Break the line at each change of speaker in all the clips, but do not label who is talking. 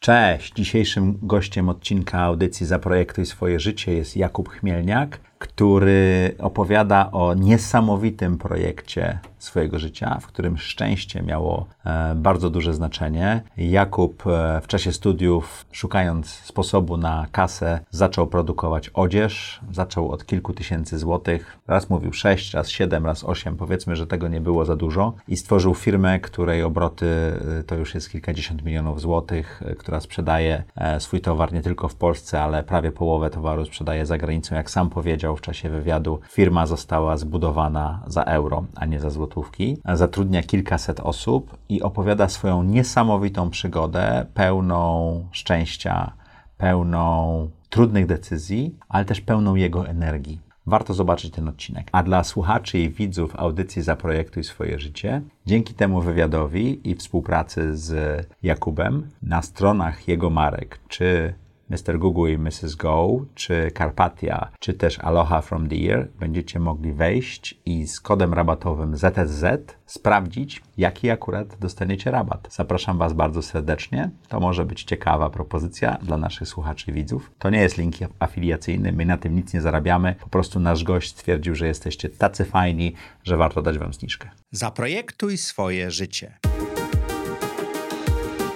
Cześć! Dzisiejszym gościem odcinka audycji Zaprojektuj swoje życie jest Jakub Chmielniak, który opowiada o niesamowitym projekcie swojego życia, w którym szczęście miało e, bardzo duże znaczenie. Jakub e, w czasie studiów, szukając sposobu na kasę, zaczął produkować odzież. Zaczął od kilku tysięcy złotych. Raz mówił 6, raz 7, raz 8. Powiedzmy, że tego nie było za dużo. I stworzył firmę, której obroty e, to już jest kilkadziesiąt milionów złotych, która sprzedaje swój towar nie tylko w Polsce, ale prawie połowę towaru sprzedaje za granicą. Jak sam powiedział w czasie wywiadu, firma została zbudowana za euro, a nie za złotówki. Zatrudnia kilkaset osób i opowiada swoją niesamowitą przygodę, pełną szczęścia, pełną trudnych decyzji, ale też pełną jego energii. Warto zobaczyć ten odcinek. A dla słuchaczy i widzów audycji Zaprojektuj swoje życie, dzięki temu wywiadowi i współpracy z Jakubem na stronach jego marek, czy Mr. Google i Mrs. Go, czy Carpatia, czy też Aloha from Deer, będziecie mogli wejść i z kodem rabatowym ZSZ sprawdzić, jaki akurat dostaniecie rabat. Zapraszam Was bardzo serdecznie. To może być ciekawa propozycja dla naszych słuchaczy i widzów. To nie jest link afiliacyjny, my na tym nic nie zarabiamy. Po prostu nasz gość stwierdził, że jesteście tacy fajni, że warto dać Wam zniżkę.
Zaprojektuj swoje życie.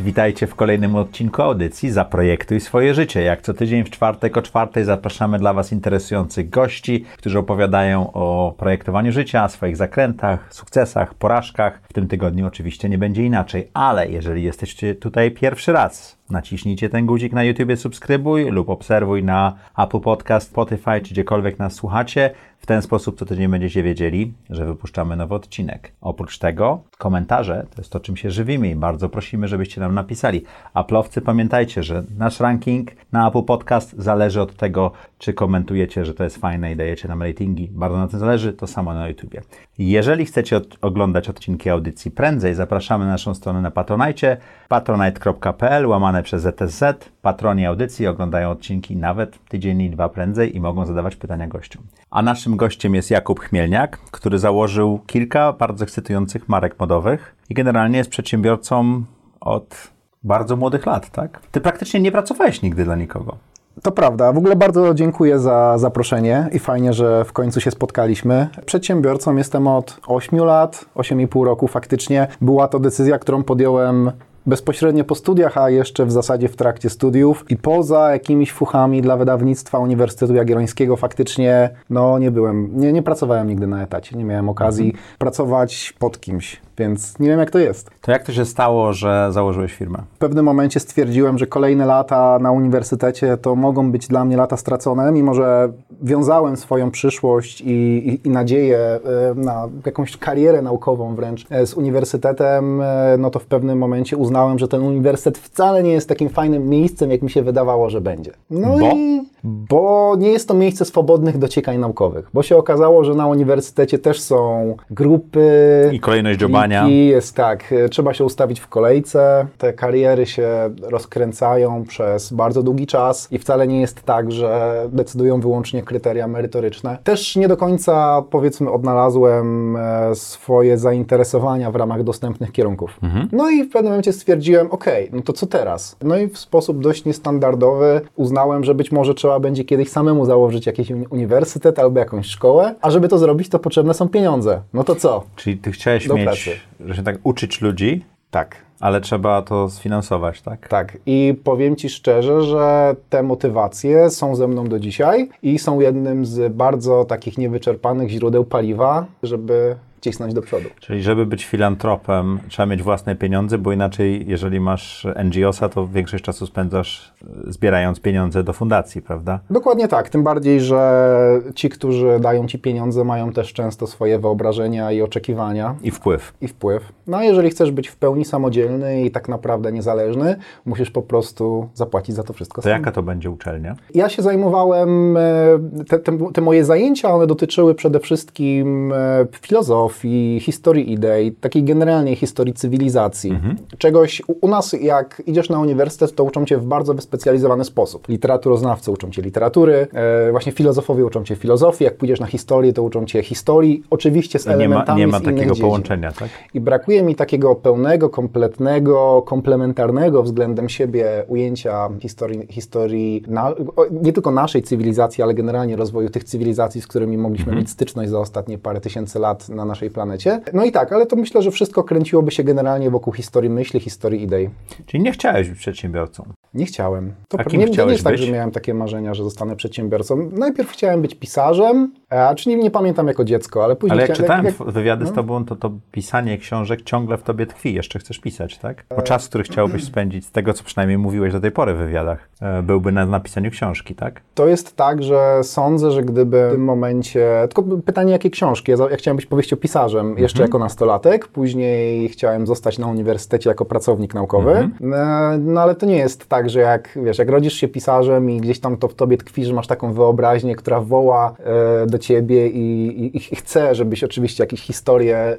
Witajcie w kolejnym odcinku audycji Zaprojektuj swoje życie. Jak co tydzień w czwartek o czwartej zapraszamy dla Was interesujących gości, którzy opowiadają o projektowaniu życia, swoich zakrętach, sukcesach, porażkach. W tym tygodniu oczywiście nie będzie inaczej, ale jeżeli jesteście tutaj pierwszy raz, naciśnijcie ten guzik na YouTube, subskrybuj lub obserwuj na Apple Podcast, Spotify czy gdziekolwiek nas słuchacie. W ten sposób co tydzień będziecie wiedzieli, że wypuszczamy nowy odcinek. Oprócz tego komentarze to jest to, czym się żywimy i bardzo prosimy, żebyście nam napisali. Aplowcy, pamiętajcie, że nasz ranking na Apple Podcast zależy od tego, czy komentujecie, że to jest fajne i dajecie nam ratingi. Bardzo na tym zależy, to samo na YouTubie. Jeżeli chcecie od oglądać odcinki audycji prędzej, zapraszamy na naszą stronę na Patronite, patronite.pl, łamane przez ZSZ. Patroni audycji oglądają odcinki nawet tydzień i dwa prędzej i mogą zadawać pytania gościom. A naszym gościem jest Jakub Chmielniak, który założył kilka bardzo ekscytujących marek modowych i generalnie jest przedsiębiorcą od bardzo młodych lat, tak? Ty praktycznie nie pracowałeś nigdy dla nikogo.
To prawda. W ogóle bardzo dziękuję za zaproszenie i fajnie, że w końcu się spotkaliśmy. Przedsiębiorcą jestem od 8 lat, 8,5 roku faktycznie. Była to decyzja, którą podjąłem bezpośrednio po studiach, a jeszcze w zasadzie w trakcie studiów i poza jakimiś fuchami dla wydawnictwa Uniwersytetu Jagiellońskiego faktycznie no nie byłem, nie, nie pracowałem nigdy na etacie, nie miałem okazji mhm. pracować pod kimś, więc nie wiem jak to jest.
To jak to się stało, że założyłeś firmę?
W pewnym momencie stwierdziłem, że kolejne lata na uniwersytecie to mogą być dla mnie lata stracone, mimo że wiązałem swoją przyszłość i, i, i nadzieję e, na jakąś karierę naukową wręcz e, z uniwersytetem, e, no to w pewnym momencie uznałem, że ten uniwersytet wcale nie jest takim fajnym miejscem, jak mi się wydawało, że będzie. No
Bo?
i bo nie jest to miejsce swobodnych dociekań naukowych, bo się okazało, że na uniwersytecie też są grupy.
I kolejność dziobania.
Jest tak, trzeba się ustawić w kolejce, te kariery się rozkręcają przez bardzo długi czas i wcale nie jest tak, że decydują wyłącznie kryteria merytoryczne. Też nie do końca, powiedzmy, odnalazłem e, swoje zainteresowania w ramach dostępnych kierunków. Mhm. No i w pewnym momencie stwierdziłem, ok, no to co teraz? No i w sposób dość niestandardowy uznałem, że być może trzeba będzie kiedyś samemu założyć jakiś uniwersytet albo jakąś szkołę, a żeby to zrobić, to potrzebne są pieniądze. No to co?
Czyli ty chciałeś Do mieć, pracy. Że się tak uczyć ludzi,
tak.
Ale trzeba to sfinansować, tak?
Tak. I powiem Ci szczerze, że te motywacje są ze mną do dzisiaj i są jednym z bardzo takich niewyczerpanych źródeł paliwa, żeby cisnąć do przodu.
Czyli żeby być filantropem, trzeba mieć własne pieniądze, bo inaczej, jeżeli masz NGO-sa, to większość czasu spędzasz e, zbierając pieniądze do fundacji, prawda?
Dokładnie tak, tym bardziej, że ci, którzy dają ci pieniądze, mają też często swoje wyobrażenia i oczekiwania.
I wpływ.
I wpływ. No a jeżeli chcesz być w pełni samodzielny i tak naprawdę niezależny, musisz po prostu zapłacić za to wszystko
To
sam.
jaka to będzie uczelnia?
Ja się zajmowałem, e, te, te, te moje zajęcia, one dotyczyły przede wszystkim e, filozofii, historii idei, takiej generalnej historii cywilizacji. Czegoś u, u nas, jak idziesz na uniwersytet, to uczą cię w bardzo wyspecjalizowany sposób. Literaturoznawcy uczą cię literatury, e, właśnie filozofowie uczą cię filozofii, jak pójdziesz na historię, to uczą cię historii, oczywiście z
Nie ma,
elementami
nie ma
z innych
takiego połączenia, tak?
I brakuje mi takiego pełnego, kompletnego, komplementarnego względem siebie ujęcia historii, historii na, nie tylko naszej cywilizacji, ale generalnie rozwoju tych cywilizacji, z którymi mogliśmy mieć styczność za ostatnie parę tysięcy lat na naszej planecie. No i tak, ale to myślę, że wszystko kręciłoby się generalnie wokół historii myśli, historii idei.
Czyli nie chciałeś być przedsiębiorcą.
Nie chciałem. To
A kim
nie, to nie
chciałeś
jest tak,
być?
że miałem takie marzenia, że zostanę przedsiębiorcą. Najpierw chciałem być pisarzem, a czy nie, nie pamiętam jako dziecko, ale później
Ale jak czytałem tw- wywiady z tobą, to to pisanie książek ciągle w tobie tkwi. Jeszcze chcesz pisać, tak? Bo czas, który chciałbyś spędzić, z tego co przynajmniej mówiłeś do tej pory w wywiadach, e, byłby na napisaniu książki, tak?
To jest tak, że sądzę, że gdyby w tym momencie. Tylko pytanie, jakie książki? Ja, ja chciałem być powieściopisarzem jeszcze jako nastolatek, później chciałem zostać na uniwersytecie jako pracownik naukowy. E, No ale to nie jest tak, że jak wiesz, jak rodzisz się pisarzem i gdzieś tam to w tobie tkwi, że masz taką wyobraźnię, która woła e, do ciebie i, i, i chce, żebyś oczywiście jakieś historie e, e,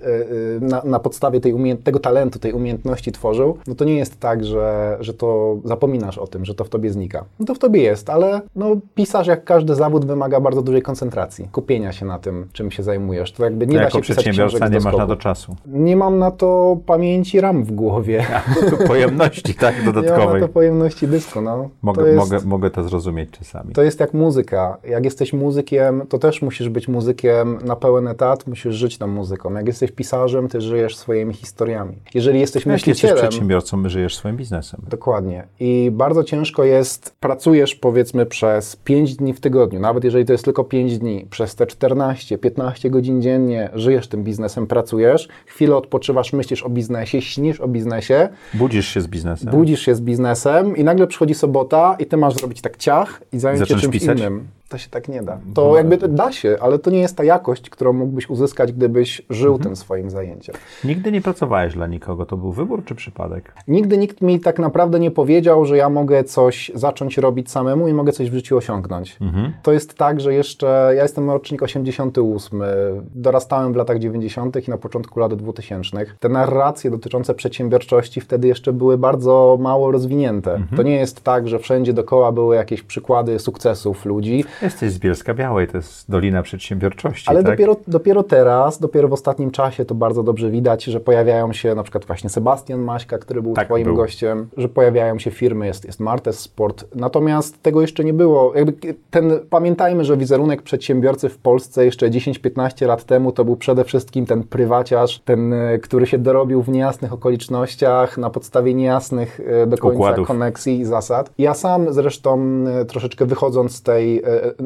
na, na podstawie tej tego talentu, tej umiejętności tworzył, no to nie jest tak, że, że to zapominasz o tym, że to w tobie znika. No to w tobie jest, ale no, pisarz jak każdy zawód wymaga bardzo dużej koncentracji, kupienia się na tym, czym się zajmujesz. To jakby nie
To
da
jako
się pisać
przedsiębiorca nie masz na to czasu.
Nie mam na to pamięci ram w głowie.
Pojemności, tak,
Nie mam na
dodatkowej.
to pojemności dysku, no. to
Mogę,
jest...
mogę, mogę to zrozumieć czasami.
To jest jak muzyka. Jak jesteś muzykiem, to też musisz być muzykiem na pełen etat, musisz żyć tą muzyką. Jak jesteś pisarzem, ty żyjesz swoimi historiami. Jeżeli jesteś
jesteś
myślicielem,
przedsiębiorcą, żyjesz swoim biznesem.
Dokładnie. I bardzo ciężko jest, pracujesz powiedzmy przez 5 dni w tygodniu, nawet jeżeli to jest tylko 5 dni, przez te 14, 15 godzin dziennie żyjesz tym biznesem, pracujesz, chwilę odpoczywasz, myślisz o biznesie, śnisz o biznesie,
Budzisz się z biznesem.
budzisz się z biznesem i nagle przychodzi sobota i ty masz zrobić tak ciach i zająć się czymś
pisać?
innym. To się tak nie da. To jakby to da się, ale to nie jest ta jakość, którą mógłbyś uzyskać, gdybyś żył
Mhm.
tym swoim zajęciem.
Nigdy nie pracowałeś dla nikogo. To był wybór czy przypadek?
Nigdy nikt mi tak naprawdę nie powiedział, że ja mogę coś zacząć robić samemu i mogę coś w życiu osiągnąć. To jest tak, że jeszcze ja jestem rocznik 88, dorastałem w latach 90. i na początku lat 2000. Te narracje dotyczące przedsiębiorczości wtedy jeszcze były bardzo mało rozwinięte. To nie jest tak, że wszędzie dookoła były jakieś przykłady sukcesów ludzi.
Jesteś z Bielska Białej, to jest Dolina Przedsiębiorczości,
Ale
tak?
dopiero, dopiero teraz, dopiero w ostatnim czasie to bardzo dobrze widać, że pojawiają się na przykład właśnie Sebastian Maśka, który był
Tak,
Twoim
był.
gościem, że pojawiają się firmy, jest, jest Martes Sport. Natomiast tego jeszcze nie było. Jakby ten, pamiętajmy, że wizerunek przedsiębiorcy w Polsce jeszcze 10-15 lat temu to był przede wszystkim ten prywaciarz, ten, e, który się dorobił w niejasnych okolicznościach, na podstawie niejasnych e, do końca
Układów.
koneksji i zasad. Ja sam zresztą e, troszeczkę wychodząc z tej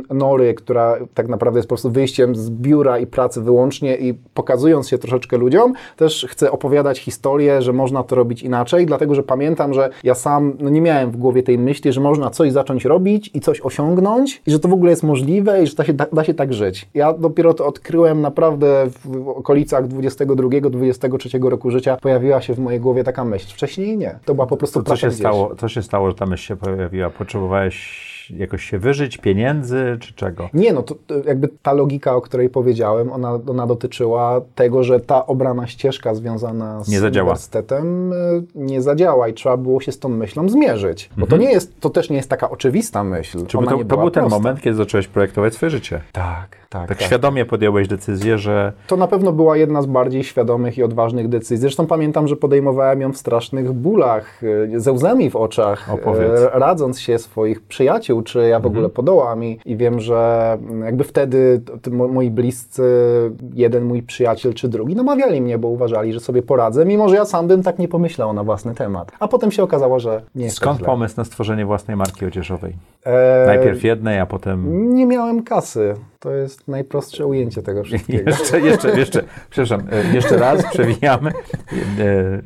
nory, która tak naprawdę jest po prostu wyjściem z biura i pracy wyłącznie i pokazując się troszeczkę ludziom, też chcę opowiadać historię, że można to robić inaczej, dlatego że pamiętam, że ja sam no nie miałem w głowie tej myśli, że można coś zacząć robić i coś osiągnąć i że to w ogóle jest możliwe i że da się, da, da się tak żyć. Ja dopiero to odkryłem naprawdę w okolicach 22-23 roku życia pojawiła się w mojej głowie taka myśl. Wcześniej nie. To była po prostu
To co się, stało, co się stało, że ta myśl się pojawiła? Potrzebowałeś jakoś się wyżyć, pieniędzy czy czego?
Nie, no to, to jakby ta logika, o której powiedziałem, ona, ona dotyczyła tego, że ta obrana ścieżka związana z
Nie
uniwersytetem y, nie zadziała i trzeba było się z tą myślą zmierzyć. Bo to nie jest, to też nie jest taka oczywista myśl.
Czy to,
nie
to był ten
prosta.
moment, kiedy zacząłeś projektować swoje życie?
Tak, tak,
Tak,
tak.
świadomie podjąłeś decyzję, że
To na pewno była jedna z bardziej świadomych i odważnych decyzji. Zresztą pamiętam, że podejmowałem ją w strasznych bólach, y, ze łzami w oczach,
Opowiedz.
y, radząc się swoich przyjaciół, czy ja w ogóle podołam. I, I wiem, że mm, jakby wtedy moi bliscy, jeden mój przyjaciel czy drugi, namawiali mnie, bo uważali, że sobie poradzę, mimo że ja sam bym tak nie pomyślał na własny temat. A potem się okazało, że nie jest
skąd
tak
pomysł na stworzenie własnej marki odzieżowej?
E,
Najpierw jednej, a potem...
Nie miałem kasy. To jest najprostsze ujęcie tego wszystkiego.
Jeszcze, jeszcze, jeszcze, przepraszam, e, jeszcze raz przewijamy. E,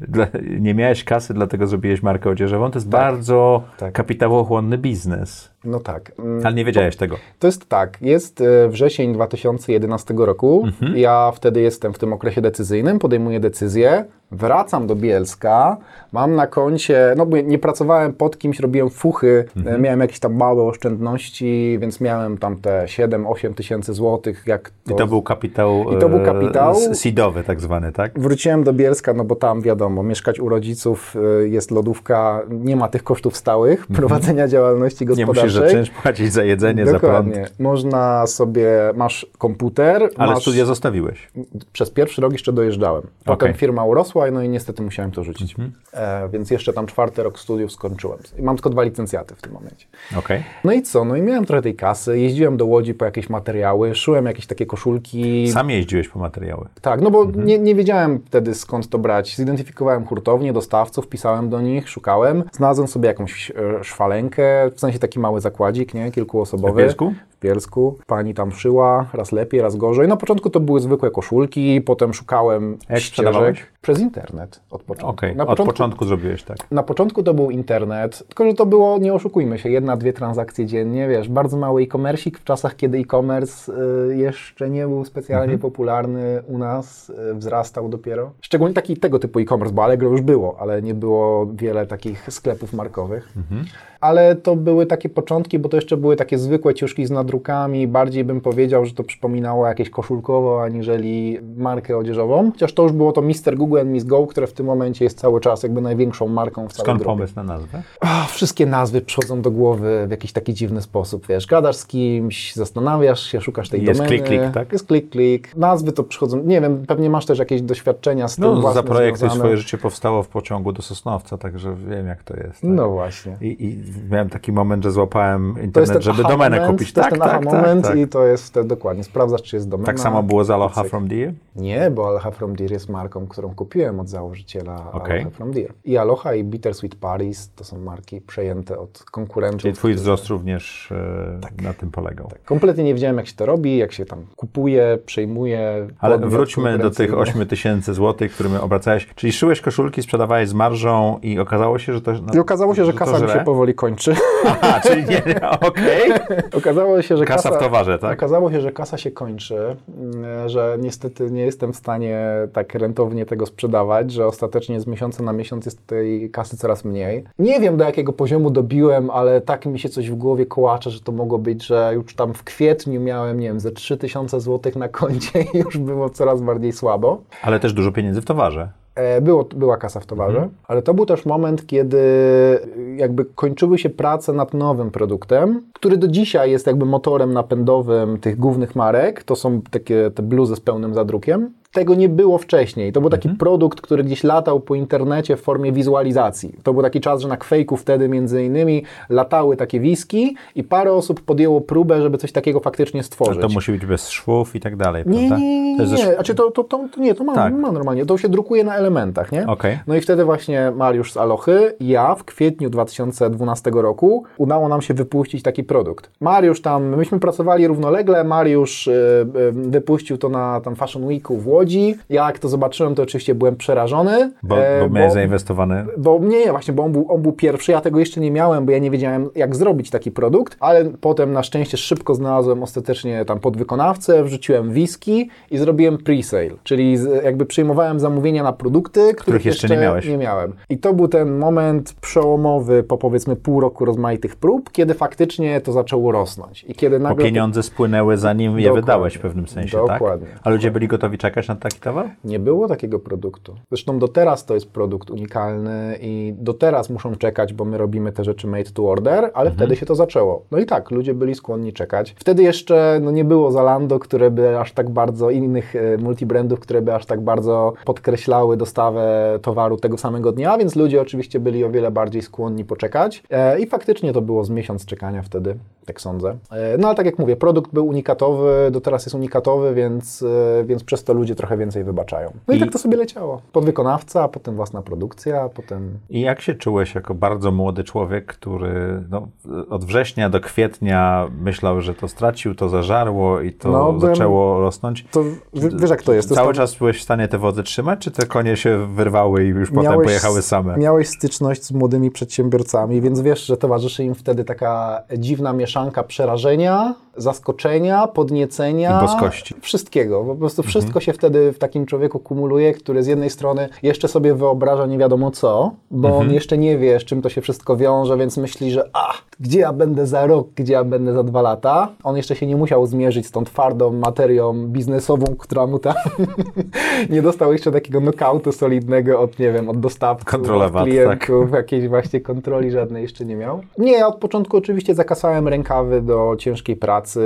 Nie miałeś kasy, dlatego zrobiłeś markę odzieżową. To jest bardzo
tak.
kapitałochłonny biznes.
No tak.
Ale nie wiedziałeś tego.
To jest tak, jest e, wrzesień 2011 roku,
Mhm.
ja wtedy jestem w tym okresie decyzyjnym, podejmuję decyzję, wracam do Bielska, mam na koncie, no bo nie pracowałem pod kimś, robiłem fuchy,
Mhm.
e, miałem jakieś tam małe oszczędności, więc miałem tam te 7-8 tysięcy złotych, jak
I to był kapitał.
I to był
e,
kapitał.
Seedowy, tak zwany, tak?
Wróciłem do Bielska, no bo tam wiadomo, mieszkać u rodziców, jest lodówka, nie ma tych kosztów stałych prowadzenia działalności
Mhm. Nie musisz
gospodarczej.
zacząć płacić za jedzenie, za prąd.
Dokładnie. Można sobie, masz komputer,
Ale
masz,
studia zostawiłeś.
przez pierwszy rok jeszcze dojeżdżałem. Potem.
Mhm.
firma urosła, no i niestety musiałem to rzucić. E, więc jeszcze tam czwarty rok studiów skończyłem. Mam tylko dwa licencjaty w tym momencie.
Okej.
No i co? No i miałem trochę tej kasy, jeździłem do Łodzi po jakieś materiały, szyłem jakieś takie koszulki.
Sam jeździłeś po materiały.
Tak, no bo
Mhm.
nie, nie wiedziałem wtedy skąd to brać. Zidentyfikowałem hurtownię, dostawców, pisałem do nich, szukałem. Znalazłem sobie jakąś e, szwalenkę, w sensie taki mały zakładzik, nie? Kilkuosobowy.
W Bielsku?
W Bielsku. Pani tam szyła, raz lepiej, raz gorzej. Na początku to były zwykłe koszulki, potem szukałem
Jak
ścieżek. Przez internet od początku.
Okej,
Na
od początku zrobiłeś tak.
na początku to był internet, tylko że to było, nie oszukujmy się, jedna, dwie transakcje dziennie, wiesz, bardzo mały e-commerce'ik w czasach, kiedy e-commerce y, jeszcze nie był specjalnie popularny u nas, y, wzrastał dopiero. Szczególnie taki tego typu e-commerce, bo Allegro już było, ale nie było wiele takich sklepów markowych. Ale to były takie początki, bo to jeszcze były takie zwykłe ciuszki z nadrukami, bardziej bym powiedział, że to przypominało jakieś koszulkowo, aniżeli markę odzieżową. Chociaż to już było to Mr. Google and Miss Go, które w tym momencie jest cały czas jakby największą marką w całej
Skąd
grupie.
pomysł na nazwę?
Ach, wszystkie nazwy przychodzą do głowy w jakiś taki dziwny sposób, wiesz, gadasz z kimś, zastanawiasz się, szukasz tej
Jest
domeny.
klik, klik, tak?
Jest klik, klik. Nazwy to przychodzą, nie wiem, pewnie masz też jakieś doświadczenia z tym
No,
własne
Zaprojektuj
związane.
swoje życie powstało w pociągu do Sosnowca, także wiem jak to jest. Tak?
No właśnie.
I, I miałem taki moment, że złapałem
jest
internet, żeby domenę
moment,
kupić.
To jest
tak,
ten aha
tak,
moment
tak, tak.
i to jest wtedy dokładnie, sprawdzasz, czy jest domena.
Tak samo było z Aloha from Deer?
Nie, bo Aloha From Deer jest marką, którą kupiłem od założyciela
Okej.
Aloha From Deer. I Aloha i Bittersweet Paris to są marki przejęte od konkurentów.
Czyli twój wzrost również e, na tym polegał.
Kompletnie nie wiedziałem, jak się to robi, jak się tam kupuje, przejmuje.
Ale wróćmy do tych
konkurencyjny.
8 tysięcy złotych, którymi obracałeś. Czyli szyłeś koszulki, sprzedawałeś z marżą i okazało się, że to...
I okazało się, że
to
kasa mi się powoli kończy.
Aha, czyli nie, nie, okej.
okazało się, że
Kasa
kasa,
w towarze, tak?
Okazało się, że kasa się kończy, mm, że niestety nie jestem w stanie tak rentownie tego sprzedawać, że ostatecznie z miesiąca na miesiąc jest tej kasy coraz mniej. Nie wiem do jakiego poziomu dobiłem, ale tak mi się coś w głowie kołacze, że to mogło być, że już tam w kwietniu miałem, nie wiem, ze 3000 zł na koncie i już było coraz bardziej słabo.
Ale też dużo pieniędzy w towarze.
E, Było, była kasa w towarze,
Mhm.
ale to był też moment, kiedy y, jakby kończyły się prace nad nowym produktem, który do dzisiaj jest jakby motorem napędowym tych głównych marek. To są takie te bluzy z pełnym zadrukiem. Tego nie było wcześniej. To był taki
Mhm.
produkt, który gdzieś latał po internecie w formie wizualizacji. To był taki czas, że na Quake'u wtedy między innymi latały takie wiski i parę osób podjęło próbę, żeby coś takiego faktycznie stworzyć.
to musi być bez szwów i tak dalej,
Nie,
prawda?
nie, nie,
To
nie,
ze
nie. Znaczy to, to, to, to nie, to ma,
Tak.
ma normalnie. To się drukuje na elementach, nie?
Okej.
No i wtedy właśnie Mariusz z Alochy ja w kwietniu 2012 roku udało nam się wypuścić taki produkt. Mariusz tam, myśmy pracowali równolegle, Mariusz y, y, wypuścił to na tam Fashion Weeku w Łodzi. Ja jak to zobaczyłem, to oczywiście byłem przerażony.
Bo,
e,
bo miałeś zainwestowane...
bo nie, właśnie, bo on był, on był pierwszy, ja tego jeszcze nie miałem, bo ja nie wiedziałem, jak zrobić taki produkt, ale potem na szczęście szybko znalazłem ostatecznie tam podwykonawcę, wrzuciłem whisky i zrobiłem pre-sale, czyli jakby przyjmowałem zamówienia na produkty, których,
jeszcze nie miałeś.
Nie miałem. I to był ten moment przełomowy po powiedzmy pół roku rozmaitych prób, kiedy faktycznie to zaczęło rosnąć. I kiedy
Bo
nagle...
pieniądze spłynęły zanim je
Dokładnie.
wydałeś w pewnym sensie,
Dokładnie.
tak? A ludzie byli gotowi czekać na taki towar?
Nie było takiego produktu. Zresztą do teraz to jest produkt unikalny i do teraz muszą czekać, bo my robimy te rzeczy made to order, ale wtedy się to zaczęło. No i tak, ludzie byli skłonni czekać. Wtedy jeszcze no, nie było Zalando, które by aż tak bardzo, innych e, multibrandów, które by aż tak bardzo podkreślały dostawę towaru tego samego dnia, więc ludzie oczywiście byli o wiele bardziej skłonni poczekać. E, I faktycznie to było z miesiąc czekania wtedy, tak sądzę. E, no ale tak jak mówię, produkt był unikatowy, do teraz jest unikatowy, więc, e, więc przez to ludzie trochę więcej wybaczają. No i,
I-
tak to sobie leciało. Podwykonawca, a potem własna produkcja, a potem...
I jak się czułeś jako bardzo młody człowiek, który no, od września do kwietnia myślał, że to stracił, to zażarło i to
No,
zaczęło rosnąć?
To w- wiesz jak to jest? To
Cały
jest tak-
czas byłeś w stanie te wodze trzymać, czy te konie się wyrwały i już potem
Miałeś-
pojechały same?
Miałeś styczność z młodymi przedsiębiorcami, więc wiesz, że towarzyszy im wtedy taka dziwna mieszanka przerażenia, zaskoczenia, podniecenia.
I boskości.
Wszystkiego. Po prostu wszystko się wtedy w takim człowieku kumuluje, który z jednej strony jeszcze sobie wyobraża nie wiadomo co, bo on jeszcze nie wie, z czym to się wszystko wiąże, więc myśli, że a, gdzie ja będę za rok, gdzie ja będę za dwa lata. On jeszcze się nie musiał zmierzyć z tą twardą materią biznesową, która mu tam nie dostał jeszcze takiego knockoutu solidnego od, nie wiem, od dostawców,
Kontrola
od
VAT,
klientów, jakiejś właśnie kontroli żadnej jeszcze nie miał. Nie, ja od początku oczywiście zakasałem rękawy do ciężkiej pracy.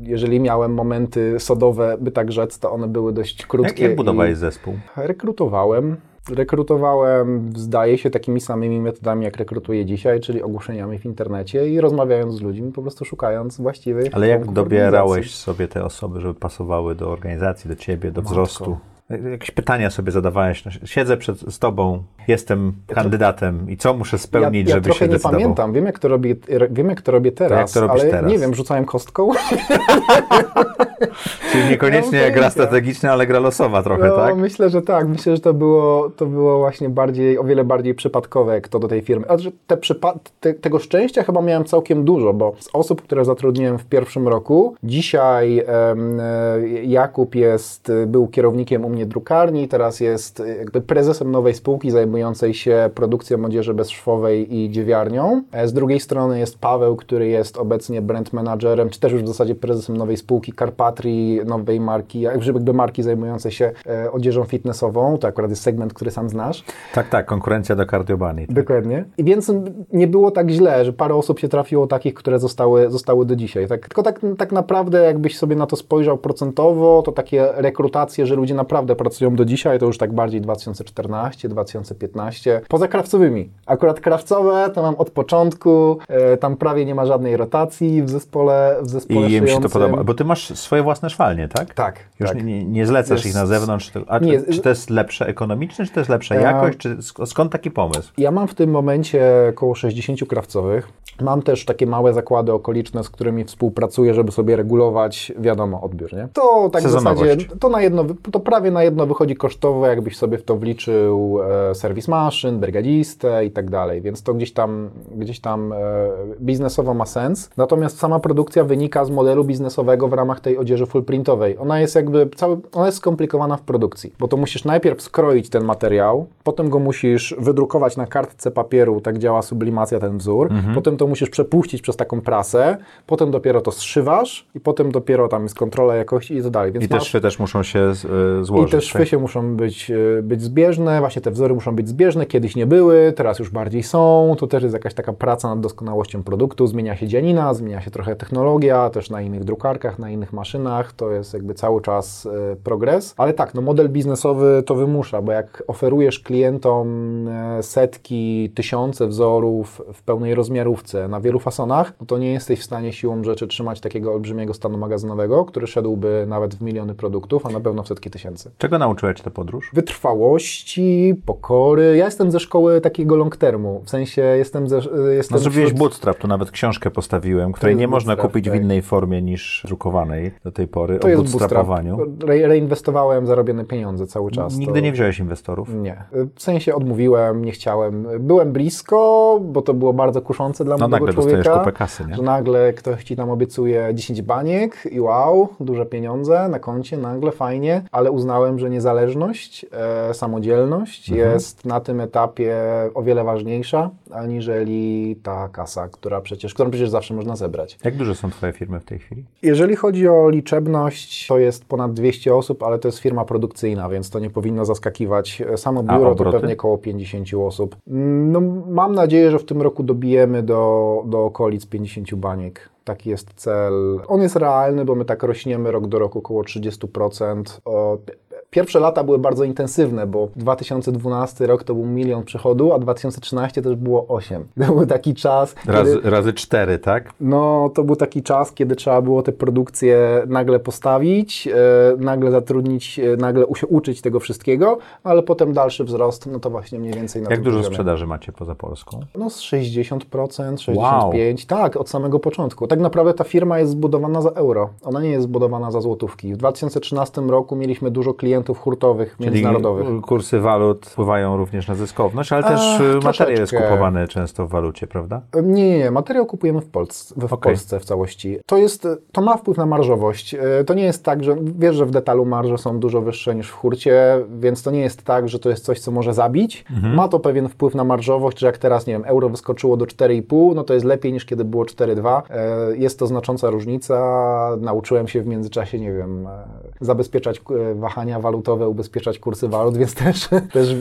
Jeżeli miałem momenty sodowe, by tak rzec, to one były dość
Jak,
krótkie.
jak
i
budowałeś zespół?
Rekrutowałem. Rekrutowałem, zdaje się, takimi samymi metodami, jak rekrutuję dzisiaj, czyli ogłoszeniami w internecie i rozmawiając z ludźmi, po prostu szukając właściwych
Ale jak dobierałeś sobie te osoby, żeby pasowały do organizacji, do ciebie, do
Matko.
wzrostu? Jakieś pytania sobie zadawałeś. No, Siedzę przed z tobą, jestem kandydatem i co muszę spełnić,
ja, ja
żeby się
nie
decydował?
pamiętam, wiem jak to robię, wiem, jak to robię teraz,
to robisz
ale
teraz?
nie wiem, rzucałem kostką.
Czyli niekoniecznie
Ja
gra strategiczna, ale gra losowa trochę,
No,
tak?
myślę, że tak. Myślę, że to było, to było właśnie bardziej, o wiele bardziej przypadkowe, jak to do tej firmy. A że te przypa- te, tego szczęścia chyba miałem całkiem dużo, bo z osób, które zatrudniłem w pierwszym roku, dzisiaj em, e, Jakub jest, był kierownikiem u mnie drukarni, teraz jest e, jakby prezesem nowej spółki zajmującej się produkcją odzieży bezszwowej i dziewiarnią. E, Z drugiej strony jest Paweł, który jest obecnie brand managerem, czy też już w zasadzie prezesem nowej spółki Carpatri, nowej marki, jakby marki zajmującej się e, odzieżą fitnessową. To akurat jest segment, który sam znasz.
Tak, tak, konkurencja do Cardiobani.
Dokładnie. I więc nie było tak źle, że parę osób się trafiło takich, które zostały, zostały do dzisiaj. Tak, tylko tak, tak naprawdę, jakbyś sobie na to spojrzał procentowo, to takie rekrutacje, że ludzie naprawdę pracują do dzisiaj, to już tak bardziej 2014, 2015. Poza krawcowymi. Akurat krawcowe to mam od początku, e, tam prawie nie ma żadnej rotacji w zespole, w
I
zespole
im się to podoba. Bo ty masz swoje własne szwalnie, tak?
Tak,
Już
tak.
nie, nie zlecasz
Jest-
ich na zewnątrz. A
Nie,
czy, czy to jest lepsze ekonomicznie, czy to jest lepsza
Ja-
jakość? Czy sk- skąd taki pomysł?
Ja mam w tym momencie około 60 krawcowych. Mam też takie małe zakłady okoliczne, z którymi współpracuję, żeby sobie regulować, wiadomo, odbiór, nie? To tak w zasadzie, to, na jedno, to prawie na jedno wychodzi kosztowo, jakbyś sobie w to wliczył e, serwis maszyn, brygadzistę i tak dalej, więc to gdzieś tam, gdzieś tam e, biznesowo ma sens. Natomiast sama produkcja wynika z modelu biznesowego w ramach tej odzieży fullprintowej. Ona jest jakby, cały, ona jest skomplikowana w produkcji, bo to musisz najpierw skroić ten materiał, potem go musisz wydrukować na kartce papieru, tak działa sublimacja, ten wzór, potem to musisz przepuścić przez taką prasę, potem dopiero to zszywasz i potem dopiero tam jest kontrola jakości i tak dalej. Więc
I te
masz-
szwy też muszą się y, złożyć.
I te szwy
tak?
się muszą być, e, być zbieżne, właśnie te wzory muszą być zbieżne, kiedyś nie były, teraz już bardziej są, to też jest jakaś taka praca nad doskonałością produktu, zmienia się dzianina, zmienia się trochę technologia, też na innych drukarkach, na innych maszynach, to jest jakby cały czas e, progres, ale tak, no model biznesowy to wymusza, bo jak oferujesz klientom e, setki, tysiące wzorów w pełnej rozmiarówce na wielu fasonach, no to nie jesteś w stanie siłą rzeczy trzymać takiego olbrzymiego stanu magazynowego, który szedłby nawet w miliony produktów, a na pewno w setki tysięcy
Czego nauczyła cię ta podróż?
wytrwałości, pokory. Ja jestem ze szkoły takiego long termu, w sensie jestem ze... Jestem
No zrobiłeś
wśród-
bootstrap, tu nawet książkę postawiłem, której nie można
bootstrap,
kupić w
tak.
innej formie niż drukowanej do tej pory,
To
o
jest bootstrap.
bootstrapowaniu.
Re reinwestowałem zarobione pieniądze cały czas.
Nigdy
to...
nie wziąłeś inwestorów?
Nie. W sensie odmówiłem, nie chciałem. Byłem blisko, bo to było bardzo kuszące dla
No
młodego
nagle
człowieka.
dostajesz kupę kasy, nie?
Że nagle ktoś ci tam obiecuje 10 baniek i wow, duże pieniądze na koncie, nagle fajnie, ale uznałem, że niezależność, e, samodzielność
Mhm.
jest na tym etapie o wiele ważniejsza, aniżeli ta kasa, która przecież, którą przecież zawsze można zebrać.
Jak duże są twoje firmy w tej chwili?
Jeżeli chodzi o liczebność, to jest ponad 200 osób, ale to jest firma produkcyjna, więc to nie powinno zaskakiwać. Samo biuro to pewnie około 50 osób. No, mam nadzieję, że w tym roku dobijemy do, do okolic 50 baniek. Taki jest cel. On jest realny, bo my tak rośniemy rok do roku około 30%. O, pierwsze lata były bardzo intensywne, bo 2012 rok to był milion przychodu, a 2013 też było 8. To był taki czas,
Razy,
kiedy,
razy cztery, tak?
no, to był taki czas, kiedy trzeba było te produkcje nagle postawić, e, nagle zatrudnić, e, nagle się uczyć tego wszystkiego, ale potem dalszy wzrost, no to właśnie mniej więcej na
Jak dużo
poziomie.
sprzedaży macie poza Polską?
No z 60%, 65%, tak, od samego początku. Tak naprawdę ta firma jest zbudowana za euro, ona nie jest zbudowana za złotówki. W 2013 roku mieliśmy dużo klientów hurtowych, międzynarodowych.
Czyli kursy walut wpływają również na zyskowność, ale też y, materiał jest kupowany często w walucie, prawda?
Nie, nie, nie. Materiał kupujemy w Polsce, w
Okej.
Polsce w całości. To, jest, to ma wpływ na marżowość. E, To nie jest tak, że wiesz, że w detalu marże są dużo wyższe niż w hurcie, więc to nie jest tak, że to jest coś, co może zabić. Ma to pewien wpływ na marżowość, że jak teraz, nie wiem, euro wyskoczyło do 4,5, no to jest lepiej niż kiedy było 4,2. E, Jest to znacząca różnica. Nauczyłem się w międzyczasie, nie wiem, e, zabezpieczać e, wahania walutowe, ubezpieczać kursy walut, więc też, też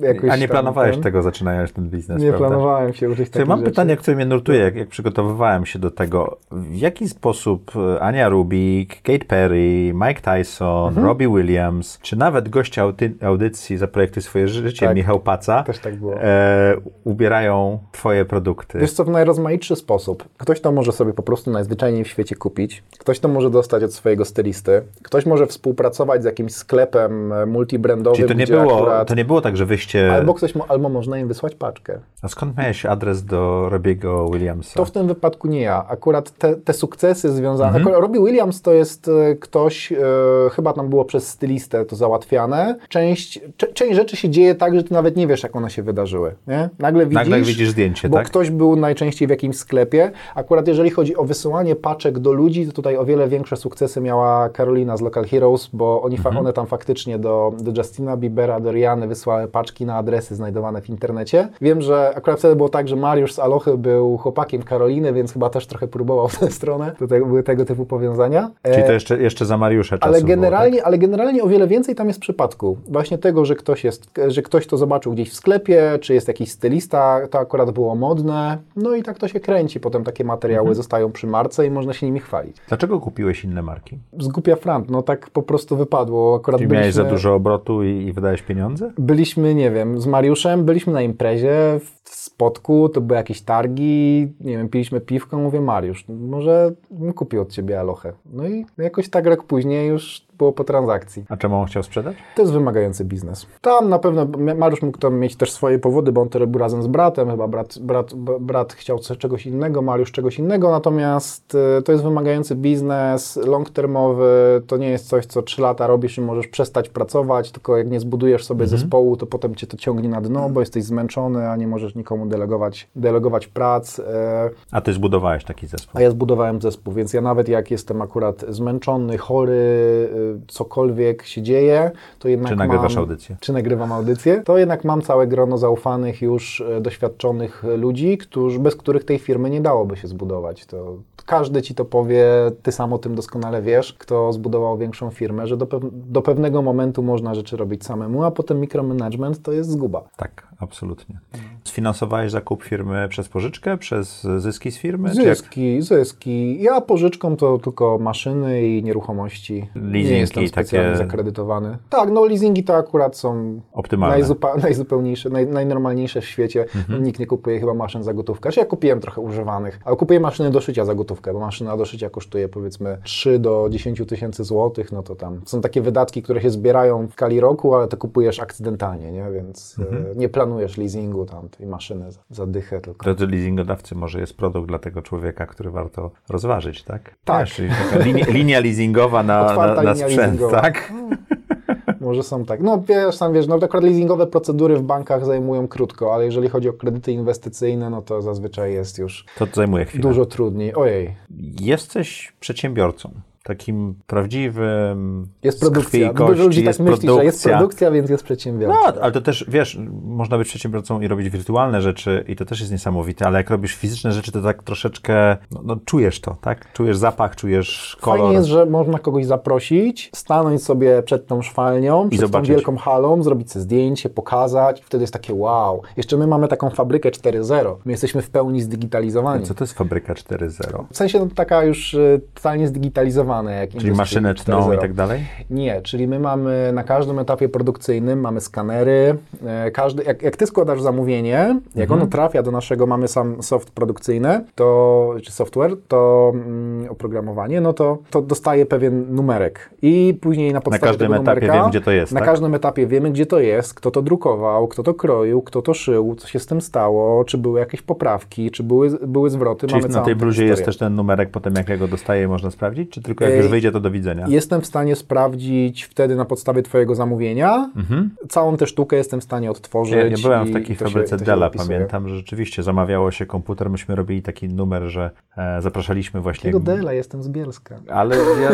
jakoś
A nie planowałeś
ten-
tego zaczynając ten biznes,
Nie
prawda?
planowałem się użyć
To
takich
mam
rzeczy.
pytanie, które mnie nurtuje, jak, jak przygotowywałem się do tego. W jaki sposób e, Ania Rubik, Kate Perry, Mike Tyson,
Mhm.
Robbie Williams, czy nawet audy- audycji Zaprojektuj swoje życie,
Tak.
Michał Paca,
Też tak było.
e, ubierają twoje produkty?
Wiesz co, w najrozmaitszy sposób. Ktoś to może sobie po prostu najzwyczajniej w świecie kupić, ktoś to może dostać od swojego stylisty, ktoś może współpracować z jakimś sklepem e, multibrandowym,
Czyli to nie, było,
akurat...
to nie było tak, że wyście...
Albo, ktoś, albo można im wysłać paczkę.
A skąd miałeś adres do Robiego Williamsa?
To w tym wypadku nie ja. Akurat te, te sukcesy związane.
Mhm.
Robbie Williams to jest e, ktoś, e, chyba tam było przez stylistę to załatwiane. Część, cze- część rzeczy się dzieje tak, że ty nawet nie wiesz, jak one się wydarzyły. Nie? Nagle widzisz.
Nagle widzisz zdjęcie,
bo
tak?
ktoś był najczęściej w jakimś sklepie. Akurat jeżeli chodzi o wysyłanie paczek do ludzi, to tutaj o wiele większe sukcesy miała Karolina z Local Heroes, bo oni
Mhm.
one tam faktycznie do, do Justina Biebera, do Riany wysłały paczki na adresy znajdowane w internecie. Wiem, że akurat wtedy było tak, że Mariusz z Alochy był chłopakiem Karoliny, więc chyba też trochę próbował w tę stronę. Tutaj były tego typu powiązania.
Czyli
E,
to jeszcze, jeszcze za Mariusza
ale generalnie,
było, tak?
ale generalnie o wiele więcej tam jest przypadku. Właśnie tego, że ktoś, jest, że ktoś to zobaczył gdzieś w sklepie, czy jest jakiś stylista, to akurat było modne. No i tak to się kręci. Potem takie materiały
Mhm.
zostają przy marce i można się nimi chwalić.
Dlaczego kupiłeś inne marki?
Zgupia frant, no tak po prostu wypadło. Akurat
Czyli
byliśmy,
miałeś za dużo obrotu i, i wydałeś pieniądze?
byliśmy, nie wiem, z Mariuszem, byliśmy na imprezie w spotku, to były jakieś targi, nie wiem, piliśmy piwko, mówię, Mariusz, może bym kupił od Ciebie alochę. No i jakoś tak rok później już było po transakcji.
A czemu on chciał sprzedać?
To jest wymagający biznes. Tam na pewno Mariusz mógł tam mieć też swoje powody, bo on to robił razem z bratem, chyba brat, brat, brat chciał coś, czegoś innego, Mariusz czegoś innego, natomiast y, to jest wymagający biznes, long termowy, to nie jest coś, co 3 lata robisz i możesz przestać pracować, tylko jak nie zbudujesz sobie zespołu, to potem cię to ciągnie na dno, bo jesteś zmęczony, a nie możesz nikomu delegować, delegować prac. y,
A ty zbudowałeś taki zespół.
a ja zbudowałem zespół, więc ja nawet jak jestem akurat zmęczony, chory, y, cokolwiek się dzieje, to jednak
Czy nagrywasz
mam,
audycję?
Czy nagrywam audycję, to jednak mam całe grono zaufanych już e, doświadczonych ludzi, którzy, bez których tej firmy nie dałoby się zbudować. To każdy ci to powie, ty sam o tym doskonale wiesz, kto zbudował większą firmę, że do, do pewnego momentu można rzeczy robić samemu, a potem mikromanagement to jest zguba.
Tak, absolutnie. Sfinansowałeś zakup firmy przez pożyczkę, przez zyski z firmy?
Zyski, zyski. Ja pożyczką to tylko maszyny i nieruchomości.
Leasingi
nie jestem specjalnie
takie-
zakredytowany. Tak, no leasingi to akurat są
Optymalne.
najzupa- najzupełniejsze, naj, najnormalniejsze w świecie.
Mhm.
Nikt nie kupuje chyba maszyn za gotówkę. Znaczy ja kupiłem trochę używanych, ale kupuję maszyny do szycia za gotówkę, bo maszyna do szycia kosztuje powiedzmy 3 do 10 tysięcy złotych, no to tam są takie wydatki, które się zbierają w skali roku, ale to kupujesz akcydentalnie, nie? Więc
Mhm.
e, nie planujesz leasingu tam tej maszyny za, za dychę tylko.
Drodzy leasingodawcy, może jest produkt dla tego człowieka, który warto rozważyć, tak?
Tak.
Wiesz, czyli taka linia, linia leasingowa na,
Otwarta
na, na
linia
sprzęt,
leasingowa.
tak?
Może są tak. No wiesz, sam wiesz, no akurat leasingowe procedury w bankach zajmują krótko, ale jeżeli chodzi o kredyty inwestycyjne, no to zazwyczaj jest już
To zajmuje chwilę.
dużo trudniej. Ojej,
Jesteś przedsiębiorcą. Takim prawdziwym.
jest produkcja. Dużo ludzi tak myśli, że jest
produkcja.
produkcja, więc jest przedsiębiorca.
No, ale to też, wiesz, można być przedsiębiorcą i robić wirtualne rzeczy i to też jest niesamowite, ale jak robisz fizyczne rzeczy, to tak troszeczkę, no, no czujesz to, tak? Czujesz zapach, czujesz kolor.
Fajnie jest, że można kogoś zaprosić, stanąć sobie przed tą szwalnią, przed
zobaczyć.
tą wielką halą, zrobić sobie zdjęcie, pokazać. Wtedy jest takie wow. Jeszcze my mamy taką fabrykę 4.0. My jesteśmy w pełni zdigitalizowani.
Co to jest fabryka 4.0?
W sensie no, taka już y, totalnie zdigitalizowana. Jak
Czyli maszynę tną
4.0.
i tak dalej?
Nie, czyli my mamy na każdym etapie produkcyjnym mamy skanery. e, Każdy, jak, jak ty składasz zamówienie, jak ono trafia do naszego, mamy sam soft produkcyjny, to, czy software, to mm, oprogramowanie, no to, to dostaje pewien numerek. I później na podstawie
każdym
tego
etapie
numerka,
wiem, gdzie to jest,
Na
tak?
każdym etapie wiemy, gdzie to jest, kto to drukował, kto to kroił, kto to szył, co się z tym stało, czy były jakieś poprawki, czy były, były zwroty.
Czyli
mamy
na tej bluzie jest też ten numerek potem, jak ja go dostaję, można sprawdzić? Czy tylko jak już wyjdzie, to do widzenia?
Jestem w stanie sprawdzić wtedy na podstawie Twojego zamówienia. Całą tę sztukę jestem w stanie odtworzyć.
Ja, ja byłem w takiej fabryce
się
Della,
opisuje.
pamiętam, że rzeczywiście zamawiało się komputer, myśmy robili taki numer, że e, zapraszaliśmy właśnie...
Tego Della, jestem z Bielska.
Ale ja,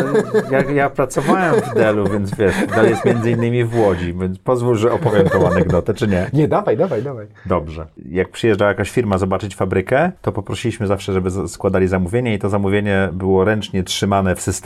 ja, ja pracowałem w Dellu, więc wiesz, Dell jest między innymi w Łodzi, więc pozwól, że opowiem tą anegdotę, czy nie?
Nie, dawaj, dawaj, dawaj.
Dobrze. Jak przyjeżdżała jakaś firma zobaczyć fabrykę, to poprosiliśmy zawsze, żeby składali zamówienie i to zamówienie było ręcznie trzymane w systemie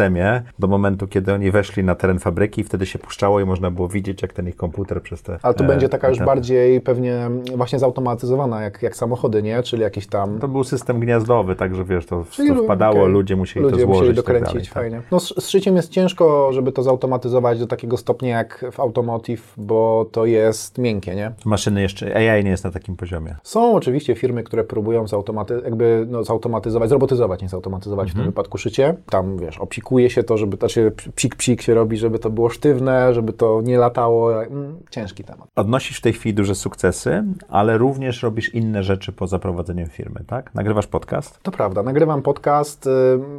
do momentu, kiedy oni weszli na teren fabryki i wtedy się puszczało i można było widzieć, jak ten ich komputer przez te...
Ale to
e,
będzie taka już
etapy.
bardziej pewnie właśnie zautomatyzowana, jak, jak samochody, nie? Czyli jakieś tam...
To był system gniazdowy, także wiesz, to,
Czyli,
to wpadało,
okej.
ludzie musieli
Ludzie
to złożyć.
musieli
i tak
dokręcić,
dalej, tak.
fajnie. No z, z szyciem jest ciężko, żeby to zautomatyzować do takiego stopnia jak w automotive, bo to jest miękkie, nie?
Maszyny jeszcze, AI nie jest na takim poziomie.
Są oczywiście firmy, które próbują zautomaty, jakby, no, zautomatyzować, zrobotyzować, nie zautomatyzować w tym wypadku szycie. Tam, wiesz, obsikuje się to, żeby, znaczy psik-psik się robi, żeby to było sztywne, żeby to nie latało. Mm, ciężki temat.
Odnosisz w tej chwili duże sukcesy, ale również robisz inne rzeczy poza prowadzeniem firmy, tak? Nagrywasz podcast?
To prawda, nagrywam podcast, y,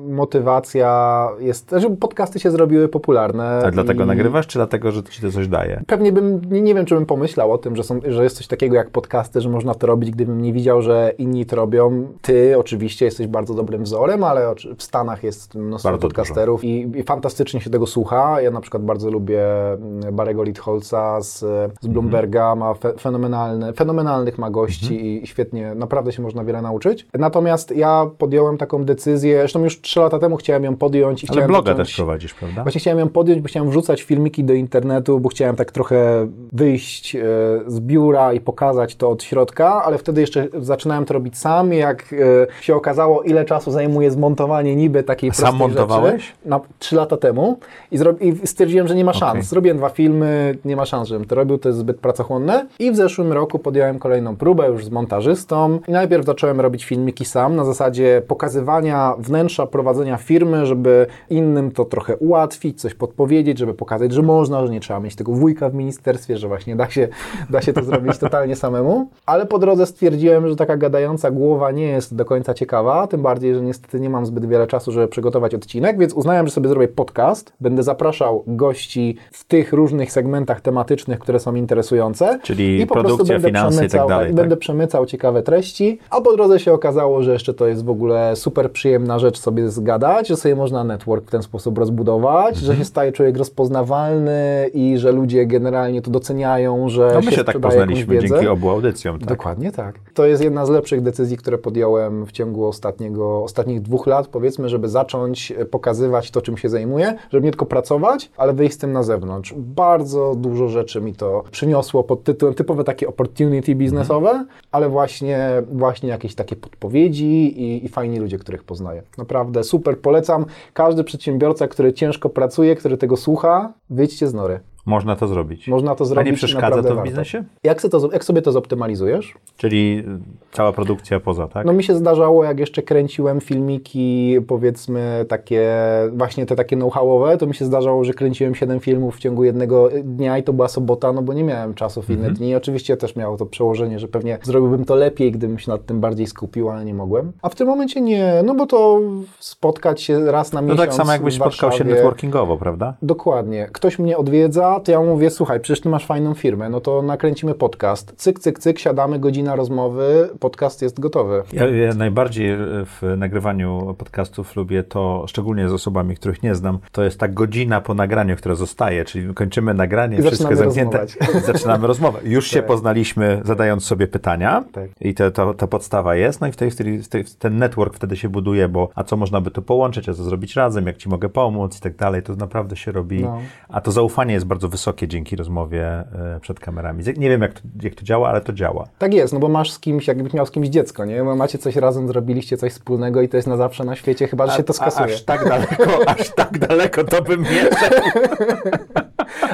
motywacja jest, znaczy podcasty się zrobiły popularne.
A dlatego
i
nagrywasz, czy dlatego, że ci to coś daje?
Pewnie bym, nie, nie wiem, czy bym pomyślał o tym, że, są, że jest coś takiego jak podcasty, że można to robić, gdybym nie widział, że inni to robią. Ty oczywiście jesteś bardzo dobrym wzorem, ale w Stanach jest mnóstwo
Bardzo
podcasterów i, i fantastycznie się tego słucha. Ja na przykład bardzo lubię mm, Barego Litholca z, z Bloomberga, ma fe, fenomenalne, fenomenalnych ma gości i, i świetnie, naprawdę się można wiele nauczyć. Natomiast ja podjąłem taką decyzję, zresztą już trzy lata temu chciałem ją podjąć i
Ale bloga
zacząć,
też prowadzisz, prawda?
Właśnie chciałem ją podjąć, bo chciałem wrzucać filmiki do internetu, bo chciałem tak trochę wyjść e, z biura i pokazać to od środka, ale wtedy jeszcze zaczynałem to robić sam. Jak e, się okazało, ile czasu zajmuje zmontowanie niby takiej
sam
prostej
montowałeś?
Rzeczy. Na trzy lata temu i, i stwierdziłem, że nie ma szans.
Okej.
Zrobiłem dwa filmy, nie ma szans, żebym to robił, to jest zbyt pracochłonne. I w zeszłym roku podjąłem kolejną próbę już z montażystą i najpierw zacząłem robić filmiki sam na zasadzie pokazywania wnętrza prowadzenia firmy, żeby innym to trochę ułatwić, coś podpowiedzieć, żeby pokazać, że można, że nie trzeba mieć tego wujka w ministerstwie, że właśnie da się, da się to zrobić totalnie samemu. Ale po drodze stwierdziłem, że taka gadająca głowa nie jest do końca ciekawa, tym bardziej, że niestety nie mam zbyt wiele czasu, żeby przygotować odcinek, więc uznałem, że sobie zrobię podcast. Będę zapraszał gości w tych różnych segmentach tematycznych, które są interesujące.
Czyli
I po prostu
produkcja,
będę
finanse i tak
przemycał-
dalej,
I
tak?
będę przemycał ciekawe treści, a po drodze się okazało, że jeszcze to jest w ogóle super przyjemna rzecz sobie zgadać, że sobie można network w ten sposób rozbudować, że
Mhm.
się staje człowiek rozpoznawalny i że ludzie generalnie to doceniają, że
No my się tak
sprzedaje jakąś
poznaliśmy dzięki obu audycjom, tak?
Dokładnie tak. To jest jedna z lepszych decyzji, które podjąłem w ciągu ostatniego, ostatnich dwóch lat, powiedzmy, żeby zacząć e, pokazywać to, czym się zajmuję, żeby nie tylko pracować, ale wyjść z tym na zewnątrz. Bardzo dużo rzeczy mi to przyniosło pod tytułem typowe takie opportunity biznesowe, ale właśnie, właśnie jakieś takie podpowiedzi i, i fajni ludzie, których poznaję. Naprawdę super, polecam. Każdy przedsiębiorca, który ciężko pracuje, który tego słucha, wyjdźcie z nory.
Można to zrobić.
Można to
A
zrobić
nie
i
przeszkadza to w biznesie?
Jak, to, jak sobie to zoptymalizujesz?
Czyli y, cała produkcja poza, tak?
No mi się zdarzało, jak jeszcze kręciłem filmiki, powiedzmy takie, właśnie te takie know-howowe, to mi się zdarzało, że kręciłem 7 filmów w ciągu jednego dnia i to była sobota, no bo nie miałem czasu w inne dni. Oczywiście też miało to przełożenie, że pewnie zrobiłbym to lepiej, gdybym się nad tym bardziej skupił, ale nie mogłem. A w tym momencie nie, no bo to spotkać się raz na
no
miesiąc
tak samo jakbyś spotkał się networkingowo, prawda?
Dokładnie. Ktoś mnie odwiedza, to ja mówię, słuchaj, przecież ty masz fajną firmę, no to nakręcimy podcast. Cyk, cyk, cyk, siadamy, godzina rozmowy, podcast jest gotowy.
Ja, ja najbardziej w nagrywaniu podcastów lubię to, szczególnie z osobami, których nie znam, to jest ta godzina po nagraniu, która zostaje, czyli kończymy nagranie,
I
wszystko zamknięte,
rozmawiać.
zaczynamy rozmowę. Już się
Tak.
poznaliśmy zadając sobie pytania
Tak.
i to, to, to podstawa jest, no i w tej chwili w tej- ten network wtedy się buduje, bo a co można by tu połączyć, a co zrobić razem, jak ci mogę pomóc i tak dalej, to naprawdę się robi,
No.
a to zaufanie jest bardzo bardzo wysokie dzięki rozmowie e, przed kamerami. Nie wiem, jak to, jak to działa, ale to działa.
Tak jest, no bo masz z kimś, jakbyś miał z kimś dziecko, nie? Macie coś razem, zrobiliście coś wspólnego i to jest na zawsze na świecie, chyba, że się to skasuje.
A, aż tak daleko, aż tak daleko to bym nie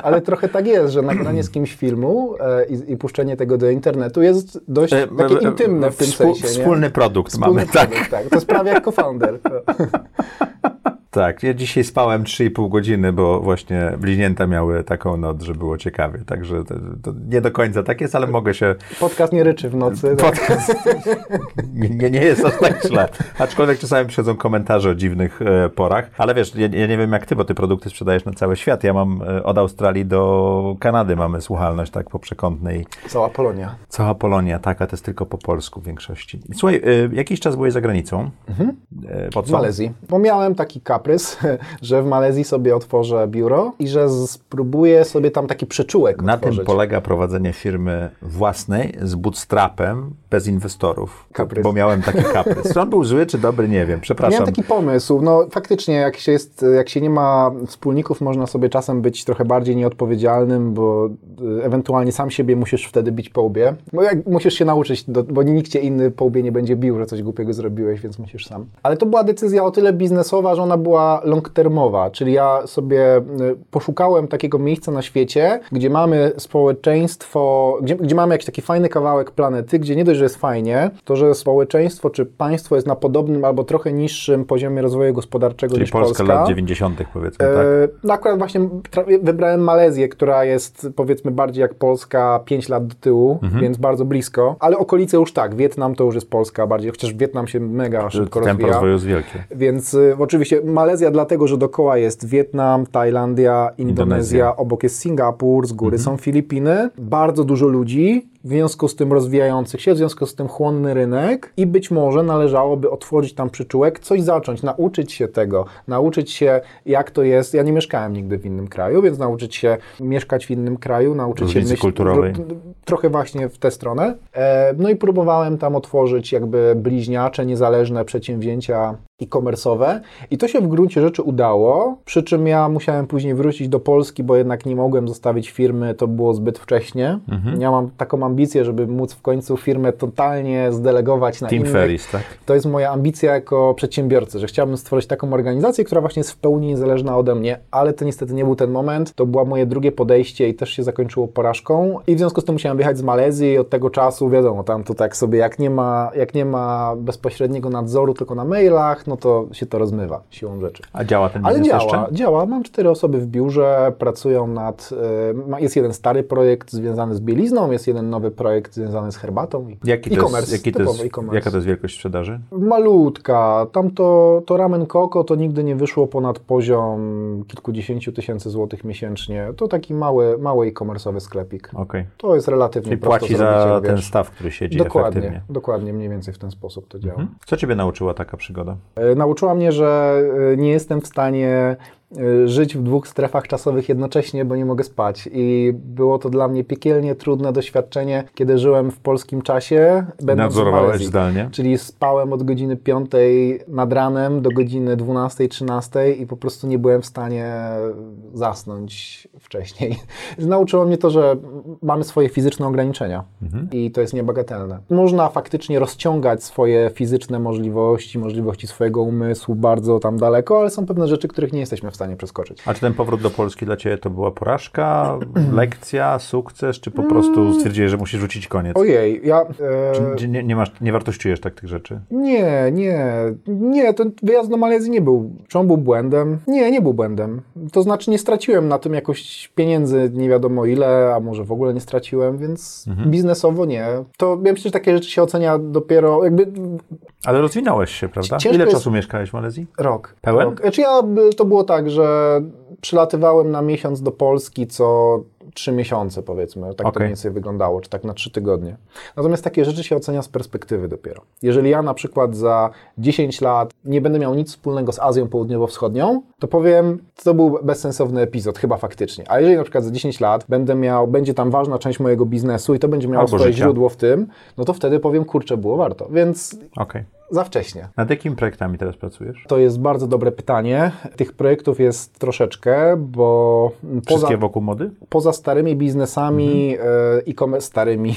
Ale trochę tak jest, że nagranie z kimś filmu e, i, i, puszczenie tego do internetu jest dość e, takie intymne w tym
Współ,
sensie.
Wspólny
nie?
produkt wspólny mamy, produkt,
tak. tak. To jest prawie jak co-founder.
Tak, ja dzisiaj spałem 3,5 godziny, bo właśnie bliźnięta miały taką noc, że było ciekawie. Także to, to nie do końca tak jest, ale mogę się.
Podcast nie ryczy w nocy.
Tak? Podcast nie, nie jest aż tak źle. Aczkolwiek czasami przychodzą komentarze o dziwnych e, porach. Ale wiesz, ja, ja, nie wiem jak ty, bo ty produkty sprzedajesz na cały świat. Ja mam e, od Australii do Kanady mamy słuchalność tak po przekątnej.
Cała Polonia.
Cała Polonia, tak, a to jest tylko po polsku w większości. Słuchaj, e, jakiś czas byłeś za granicą. Mhm.
Po co? W Malezji. Bo miałem taki kap kaprys, że w Malezji sobie otworzę biuro i że spróbuję sobie tam taki przyczółek
Na
otworzyć.
tym polega prowadzenie firmy własnej z bootstrapem, bez inwestorów. Kaprys. Bo miałem taki kaprys. Czy on był zły czy dobry, nie wiem, przepraszam.
Miałem taki pomysł. No faktycznie, jak się, jest, jak się nie ma wspólników, można sobie czasem być trochę bardziej nieodpowiedzialnym, bo y, ewentualnie sam siebie musisz wtedy bić po łbie. Bo jak musisz się nauczyć, do, bo nikt cię inny po łbie nie będzie bił, że coś głupiego zrobiłeś, więc musisz sam. Ale to była decyzja o tyle biznesowa, że ona była była long-termowa, czyli ja sobie y, poszukałem takiego miejsca na świecie, gdzie mamy społeczeństwo, gdzie, gdzie mamy jakiś taki fajny kawałek planety, gdzie nie dość, że jest fajnie, to że społeczeństwo czy państwo jest na podobnym albo trochę niższym poziomie rozwoju gospodarczego
czyli
niż
Polska.
Polska
lat 90. powiedzmy, tak? E,
no akurat właśnie wybrałem Malezję, która jest powiedzmy bardziej jak Polska 5 lat do tyłu, mhm. więc bardzo blisko, ale okolice już tak, Wietnam to już jest Polska bardziej, chociaż Wietnam się mega szybko
Tempo
rozwija.
rozwoju jest wielkie.
Więc y, oczywiście Malezja dlatego, że dookoła jest Wietnam, Tajlandia, Indonezja, Indonezja. obok jest Singapur, z góry mhm. są Filipiny. Bardzo dużo ludzi, w związku z tym rozwijających się, w związku z tym chłonny rynek i być może należałoby otworzyć tam przyczółek, coś zacząć, nauczyć się tego, nauczyć się jak to jest. Ja nie mieszkałem nigdy w innym kraju, więc nauczyć się mieszkać w innym kraju, nauczyć się myśleć
kulturowej.
trochę właśnie w tę stronę. E, no i próbowałem tam otworzyć jakby bliźniacze, niezależne przedsięwzięcia e-commerce'owe i to się w gruncie rzeczy udało, przy czym ja musiałem później wrócić do Polski, bo jednak nie mogłem zostawić firmy, to było zbyt wcześnie. Mhm. Ja mam taką ambicję, żeby móc w końcu firmę totalnie zdelegować na
Team
innych.
Ferris, tak?
To jest moja ambicja jako przedsiębiorcy, że chciałbym stworzyć taką organizację, która właśnie jest w pełni niezależna ode mnie, ale to niestety nie był ten moment. To było moje drugie podejście i też się zakończyło porażką i w związku z tym musiałem wyjechać z Malezji i od tego czasu, wiadomo, tam to tak sobie, jak nie ma, jak nie ma bezpośredniego nadzoru tylko na mailach, no to się to rozmywa siłą rzeczy.
A działa ten
Ale
działa,
jeszcze? działa. Mam cztery osoby w biurze, pracują nad, y, jest jeden stary projekt związany z bielizną, jest jeden nowy projekt związany z herbatą.
Jaki jest, jaki to jest, e jaka to jest wielkość sprzedaży?
Malutka. Tam to, to ramen koko to nigdy nie wyszło ponad poziom kilkudziesięciu tysięcy złotych miesięcznie. To taki mały, mały e-commerce'owy sklepik.
Okay.
To jest relatywnie
Czyli płaci za ten staw, który siedzi
dokładnie,
efektywnie.
Dokładnie, mniej więcej w ten sposób to działa. Mhm.
Co Ciebie nauczyła taka przygoda?
E, nauczyła mnie, że e, nie jestem w stanie żyć w dwóch strefach czasowych jednocześnie, bo nie mogę spać. I było to dla mnie piekielnie trudne doświadczenie, kiedy żyłem w polskim czasie.
Nadzorowałeś zdalnie?
Czyli spałem od godziny 5 nad ranem do godziny 12-13 i po prostu nie byłem w stanie zasnąć wcześniej. Nauczyło mnie to, że mamy swoje fizyczne ograniczenia mhm. i to jest niebagatelne. Można faktycznie rozciągać swoje fizyczne możliwości, możliwości swojego umysłu bardzo tam daleko, ale są pewne rzeczy, których nie jesteśmy w stanie stanie przeskoczyć.
A czy ten powrót do Polski dla Ciebie to była porażka, lekcja, sukces, czy po prostu mm. stwierdziłeś, że musisz rzucić koniec?
Ojej, ja...
E... Czy nie, nie, masz, nie wartościujesz tak tych rzeczy?
Nie, nie, nie, ten wyjazd do Malezji nie był, czy on był błędem? Nie, nie był błędem. To znaczy nie straciłem na tym jakoś pieniędzy, nie wiadomo ile, a może w ogóle nie straciłem, więc mhm. biznesowo nie. To ja myślę, że takie rzeczy się ocenia dopiero jakby...
Ale rozwinąłeś się, prawda? Ciężko ile jest... czasu mieszkałeś w Malezji?
Rok.
Pełen?
Rok. Znaczy ja, to było tak, że przylatywałem na miesiąc do Polski co trzy miesiące, powiedzmy. Tak okay. to mniej więcej wyglądało, czy tak na trzy tygodnie. Natomiast takie rzeczy się ocenia z perspektywy dopiero. Jeżeli ja na przykład za 10 lat nie będę miał nic wspólnego z Azją Południowo-Wschodnią, to powiem, to był bezsensowny epizod, chyba faktycznie. A jeżeli na przykład za 10 lat będę miał, będzie tam ważna część mojego biznesu i to będzie miało
Albo
swoje
życia.
źródło w tym, no to wtedy powiem, kurczę, było warto. Więc
Okej.
za wcześnie.
Nad jakimi projektami teraz pracujesz?
To jest bardzo dobre pytanie. Tych projektów jest troszeczkę, bo poza,
Wszystkie wokół mody?
poza starymi biznesami e, e-commerce, starymi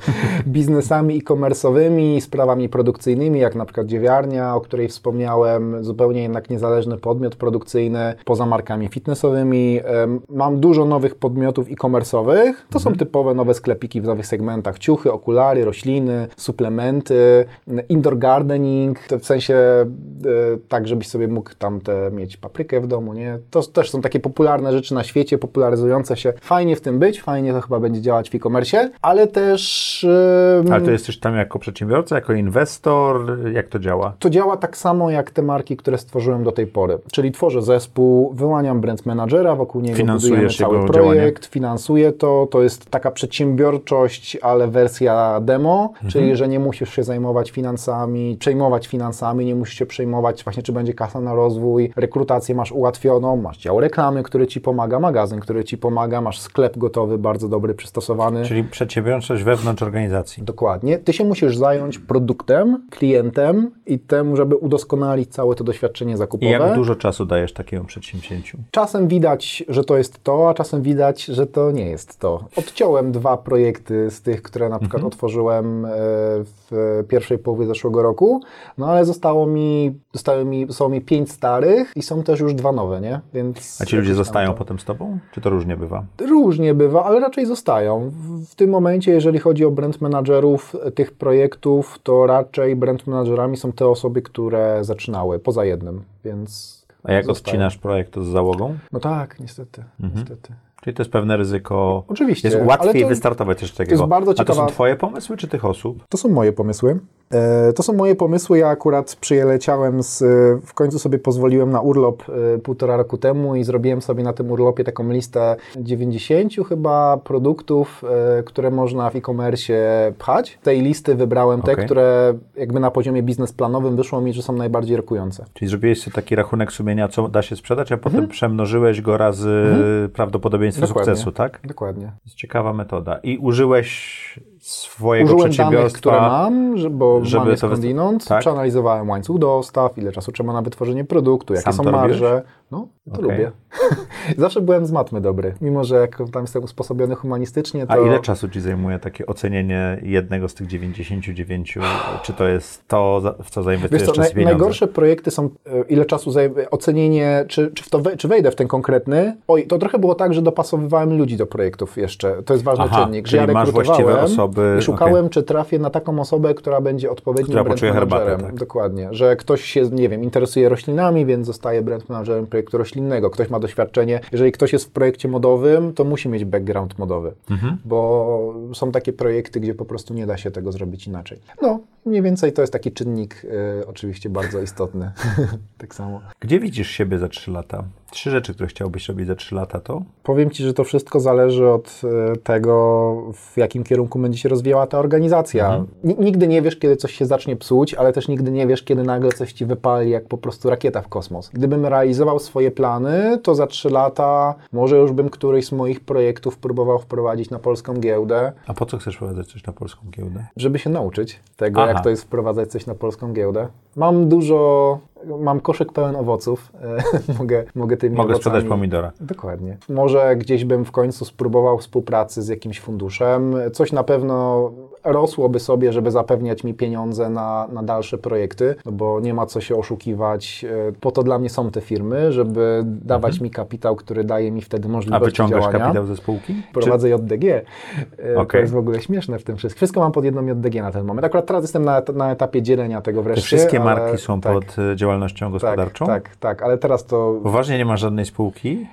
biznesami e-commerce'owymi, sprawami produkcyjnymi, jak na przykład dziewiarnia, o której wspomniałem, zupełnie jednak niezależny podmiot produkcyjny, poza markami fitnessowymi. Mam dużo nowych podmiotów e-commerce'owych. To są typowe nowe sklepiki w nowych segmentach. Ciuchy, okulary, rośliny, suplementy, indoor gardening, w sensie e, tak, żebyś sobie mógł tam te, mieć paprykę w domu, nie? To też są takie popularne rzeczy na świecie, popularyzujące się. Fajnie w tym być, fajnie to chyba będzie działać w e-commerce, ale też...
Ale to jesteś tam jako przedsiębiorca, jako inwestor? Jak to działa?
to działa tak samo jak te marki, które stworzyłem do tej pory. Czyli tworzę zespół, wyłaniam brand managera, wokół niego
Finansujesz
budujemy cały projekt, finansuję to. To jest taka przedsiębiorczość, ale wersja demo,
Mhm.
czyli że nie musisz się zajmować finansami, przejmować finansami, nie musisz się przejmować właśnie, czy będzie kasa na rozwój, rekrutację masz ułatwioną, masz dział reklamy, który ci pomaga, magazyn, który ci pomaga, masz sklep gotowy, bardzo dobry, przystosowany.
Czyli przedsiębiorczość wewnątrz organizacji.
Dokładnie. Ty się musisz zająć produktem, klientem i tym, żeby udoskonalić całe to doświadczenie
I
zakupowe.
jak dużo czasu dajesz takiemu przedsięwzięciu?
Czasem widać, że to jest to, a czasem widać, że to nie jest to. Odciąłem dwa projekty z tych, które na przykład otworzyłem e, w pierwszej połowie zeszłego roku, no ale zostało mi, zostały mi, są mi pięć starych i są też już dwa nowe, nie? Więc
A ci ludzie zostają
to-
potem z tobą? Czy to różnie bywa?
Różnie bywa, ale raczej zostają. W, w tym momencie, jeżeli chodzi o brand managerów e, tych projektów, to raczej brand managerami są te osoby, które zaczynały, poza jednym, więc
A jak odcinasz projekt z załogą?
No tak, niestety, niestety.
Czyli to jest pewne ryzyko.
Oczywiście,
Jest łatwiej
to-
wystartować też takiego.
jest bardzo
A to są
ciekawa-
twoje pomysły, czy tych osób?
To są moje pomysły. E, To są moje pomysły. Ja akurat przyleciałem z. W końcu sobie pozwoliłem na urlop e, półtora roku temu i zrobiłem sobie na tym urlopie taką listę 90 chyba produktów, e, które można w e-commerce pchać. Z tej listy wybrałem te, które jakby na poziomie biznesplanowym wyszło mi, że są najbardziej rokujące.
Czyli zrobiłeś sobie taki rachunek sumienia, co da się sprzedać, a potem przemnożyłeś go razy prawdopodobieństwo
Mhm. Dokładnie.
sukcesu, tak?
Dokładnie.
To jest ciekawa metoda. I użyłeś swojego
Użyłem danych,
przedsiębiorstwa.
które mam, że, bo
żeby
mam je
to wysta-
skądinąd,
tak?
przeanalizowałem łańcuch dostaw, ile czasu trzeba na wytworzenie produktu, jakie
Sam
są marże. No, to
Okej.
lubię. Zawsze byłem z matmy dobry, mimo że jak tam jestem usposobiony humanistycznie, to...
A ile czasu ci zajmuje takie ocenienie jednego z tych 99? Czy to jest to, w co
Wiesz
zainwestujesz
co,
czas i pieniądze?
najgorsze projekty są, e, ile czasu zajmie, ocenienie, czy, czy, w to czy wejdę w ten konkretny. Oj, to trochę było tak, że dopasowywałem ludzi do projektów jeszcze. To jest ważny
Aha,
czynnik, że ja
masz właściwe osoby,
i szukałem, czy trafię na taką osobę, która będzie odpowiednim
Która
brand
poczuje herbatę,
managerem.
tak.
Dokładnie, że ktoś się, nie wiem, interesuje roślinami, więc zostaje brand managerem projektu roślinnego. Ktoś ma doświadczenie, jeżeli ktoś jest w projekcie modowym, to musi mieć background modowy,
Mhm.
bo są takie projekty, gdzie po prostu nie da się tego zrobić inaczej. No, mniej więcej to jest taki czynnik e, oczywiście bardzo istotny. tak samo.
Gdzie widzisz siebie za 3 lata? Trzy rzeczy, które chciałbyś robić za 3 lata to?
Powiem Ci, że to wszystko zależy od e, tego, w jakim kierunku będzie się rozwijała ta organizacja. Ni- Nigdy nie wiesz, kiedy coś się zacznie psuć, ale też nigdy nie wiesz, kiedy nagle coś Ci wypali, jak po prostu rakieta w kosmos. Gdybym realizował swoje plany, to za trzy lata może już bym któryś z moich projektów próbował wprowadzić na polską giełdę,
A po co chcesz wprowadzać coś na polską giełdę?
żeby się nauczyć tego,
Aha.
jak to jest wprowadzać coś na polską giełdę. Mam dużo, mam koszyk pełen owoców, e, mogę, mogę tymi
Mogę
owocami...
sprzedać pomidora.
Dokładnie. Może gdzieś bym w końcu spróbował współpracy z jakimś funduszem. Coś na pewno rosłoby sobie, żeby zapewniać mi pieniądze na, na dalsze projekty, no bo nie ma co się oszukiwać. E, Po to dla mnie są te firmy, żeby dawać mi kapitał, który daje mi wtedy
Mhm. A
możliwość
wyciągasz
działania.
kapitał ze spółki?
Prowadzę JDG. E, To jest w ogóle śmieszne w tym wszystkim. Wszystko mam pod jedną JDG na ten moment. Akurat teraz jestem na, na etapie dzielenia tego
Te
wreszcie.
wszystkie
ale-
marki są
tak,
pod y, działalnością gospodarczą?
Tak, tak, tak, ale teraz to
Poważnie nie ma żadnej spółki?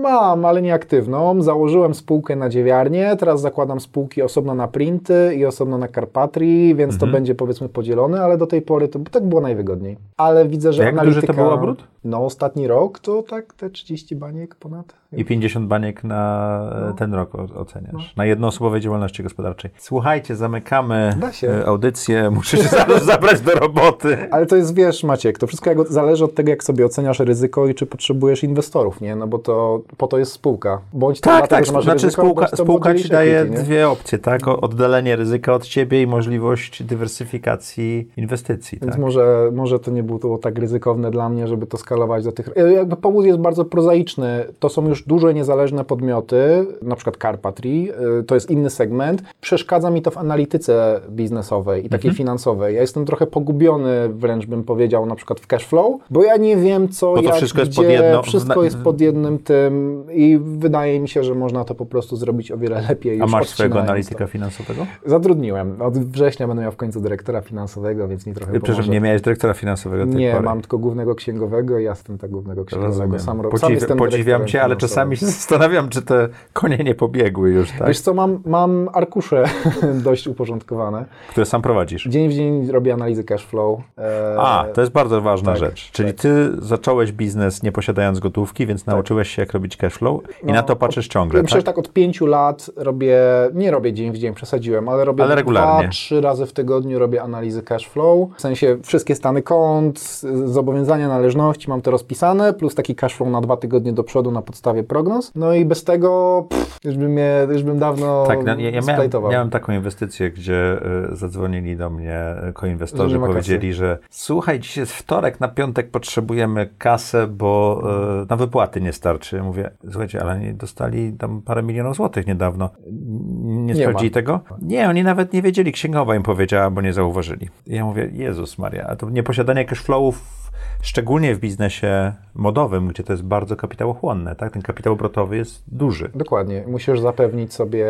Mam, ale nieaktywną. Założyłem spółkę na dziewiarnię, teraz zakładam spółki osobno na printy i osobno na Carpatry, więc
Mhm.
to będzie powiedzmy podzielone, ale do tej pory to tak było najwygodniej. Ale widzę, że
Jak duży
analityka...
to był obrót?
No ostatni rok to tak te 30 baniek ponad.
I 50 baniek na e,
No.
ten rok oceniasz. Na jednoosobowej działalności gospodarczej. Słuchajcie, zamykamy e, audycję. Muszę się zaraz zabrać do roboty.
Ale to jest, wiesz, Maciek, to wszystko jak, zależy od tego, jak sobie oceniasz ryzyko i czy potrzebujesz inwestorów, nie? No bo to po to jest spółka. Bądź to
Tak,
dlatego,
tak. Znaczy
ryzyko,
spółka, spółka ci daje
equity,
dwie opcje, tak? Oddalenie ryzyka od ciebie i możliwość dywersyfikacji inwestycji,
Więc
tak?
może, może to nie było tak ryzykowne dla mnie, żeby to skalować do tych... E, Jakby powód jest bardzo prozaiczny. To są już duże, niezależne podmioty, na przykład Carpatry, to jest inny segment. Przeszkadza mi to w analityce biznesowej i takiej
Mhm.
finansowej. Ja jestem trochę pogubiony, wręcz bym powiedział, na przykład w cashflow, bo ja nie wiem, co,
Bo to
jak,
wszystko jest
gdzie,
pod jedno-
Wszystko jest pod jednym tym i wydaje mi się, że można to po prostu zrobić o wiele lepiej
A
już
masz swojego analityka
to.
finansowego?
Zatrudniłem. Od września będę miał w końcu dyrektora finansowego, więc mi trochę pomoże.
nie miałeś dyrektora finansowego
Nie,
pory.
mam tylko głównego księgowego i ja jestem tak głównego księgowego.
Rozumiem.
Sam, sam
Podziw,
jestem
podziwiam cię, ale
finansowym.
Czasami się zastanawiam, czy te konie nie pobiegły już, tak?
Wiesz co, mam, mam arkusze dość uporządkowane.
Które sam prowadzisz.
Dzień w dzień robię analizy cash flow. E,
A, to jest bardzo ważna
tak,
rzecz. Czyli
tak.
ty zacząłeś biznes nie posiadając gotówki, więc nauczyłeś się, jak robić cashflow i
No,
na to patrzysz ciągle,
Ja myślę,
tak?
że tak od pięciu lat robię, nie robię dzień w dzień, przesadziłem, ale robię
Ale regularnie.
dwa, trzy razy w tygodniu robię analizy cash flow. W sensie wszystkie stany kont, zobowiązania, należności, mam to rozpisane, plus taki cash flow na dwa tygodnie do przodu na podstawie prognoz. No i bez tego pff, już, bym mnie, już bym dawno
Tak, no, ja, ja miałem, miałem taką inwestycję, gdzie y, zadzwonili do mnie koinwestorzy,
nie
powiedzieli, że słuchaj, dziś jest wtorek, na piątek potrzebujemy kasę, bo y, na wypłaty nie starczy. Ja Mówię, słuchajcie, ale oni dostali tam parę milionów złotych niedawno. Nie,
Nie
sprawdzili
ma.
tego? Nie, oni nawet nie wiedzieli, księgowa im powiedziała, bo nie zauważyli. I ja mówię, Jezus Maria, a to nieposiadanie cashflowów szczególnie w biznesie modowym, gdzie to jest bardzo kapitałochłonne, tak? Ten kapitał obrotowy jest duży.
Dokładnie. Musisz zapewnić sobie,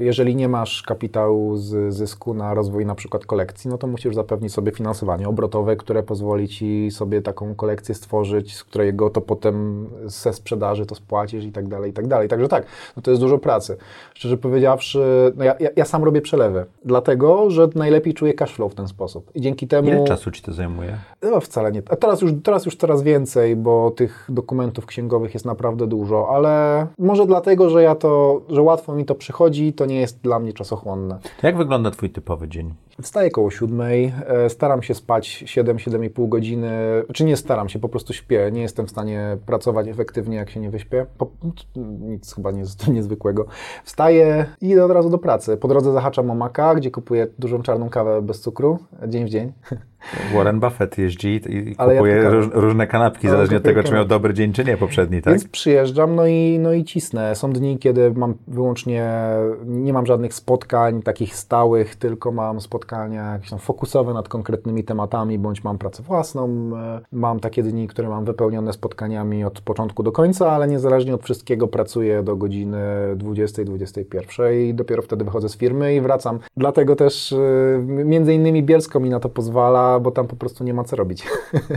jeżeli nie masz kapitału z zysku na rozwój na przykład kolekcji, no to musisz zapewnić sobie finansowanie obrotowe, które pozwoli ci sobie taką kolekcję stworzyć, z którego to potem ze sprzedaży to spłacisz i tak dalej, i tak dalej. Także tak, no to jest dużo pracy. Szczerze powiedziawszy, no ja, ja, ja sam robię przelewy, dlatego, że najlepiej czuję cashflow w ten sposób. I dzięki temu...
Ile czasu ci to zajmuje?
No wcale nie. A teraz już, teraz już coraz więcej, bo tych dokumentów księgowych jest naprawdę dużo, ale może dlatego, że ja to, że łatwo mi to przychodzi, to nie jest dla mnie czasochłonne.
To jak wygląda twój typowy dzień?
Wstaję koło siódmej, e, staram się spać 7-7,5 godziny, czy nie staram się, po prostu śpię. Nie jestem w stanie pracować efektywnie, jak się nie wyśpię. Po, nic chyba nie, niezwykłego. Wstaję i idę od razu do pracy. Po drodze zahaczam o Maka, gdzie kupuję dużą czarną kawę bez cukru, dzień w dzień.
Warren Buffett jeździ i
Ale ja
kupuje
tylko-
róż, różne kanapki, zależnie od tego, czy miał
kanapki.
dobry dzień, czy nie poprzedni, tak?
Więc przyjeżdżam, no i, no i cisnę. Są dni, kiedy mam wyłącznie, nie mam żadnych spotkań takich stałych, tylko mam spotkania jakieś tam fokusowe nad konkretnymi tematami, bądź mam pracę własną. E, Mam takie dni, które mam wypełnione spotkaniami od początku do końca, ale niezależnie od wszystkiego pracuję do godziny 20-21 i dopiero wtedy wychodzę z firmy i wracam. Dlatego też e, między innymi Bielsko mi na to pozwala, bo tam po prostu nie ma co robić.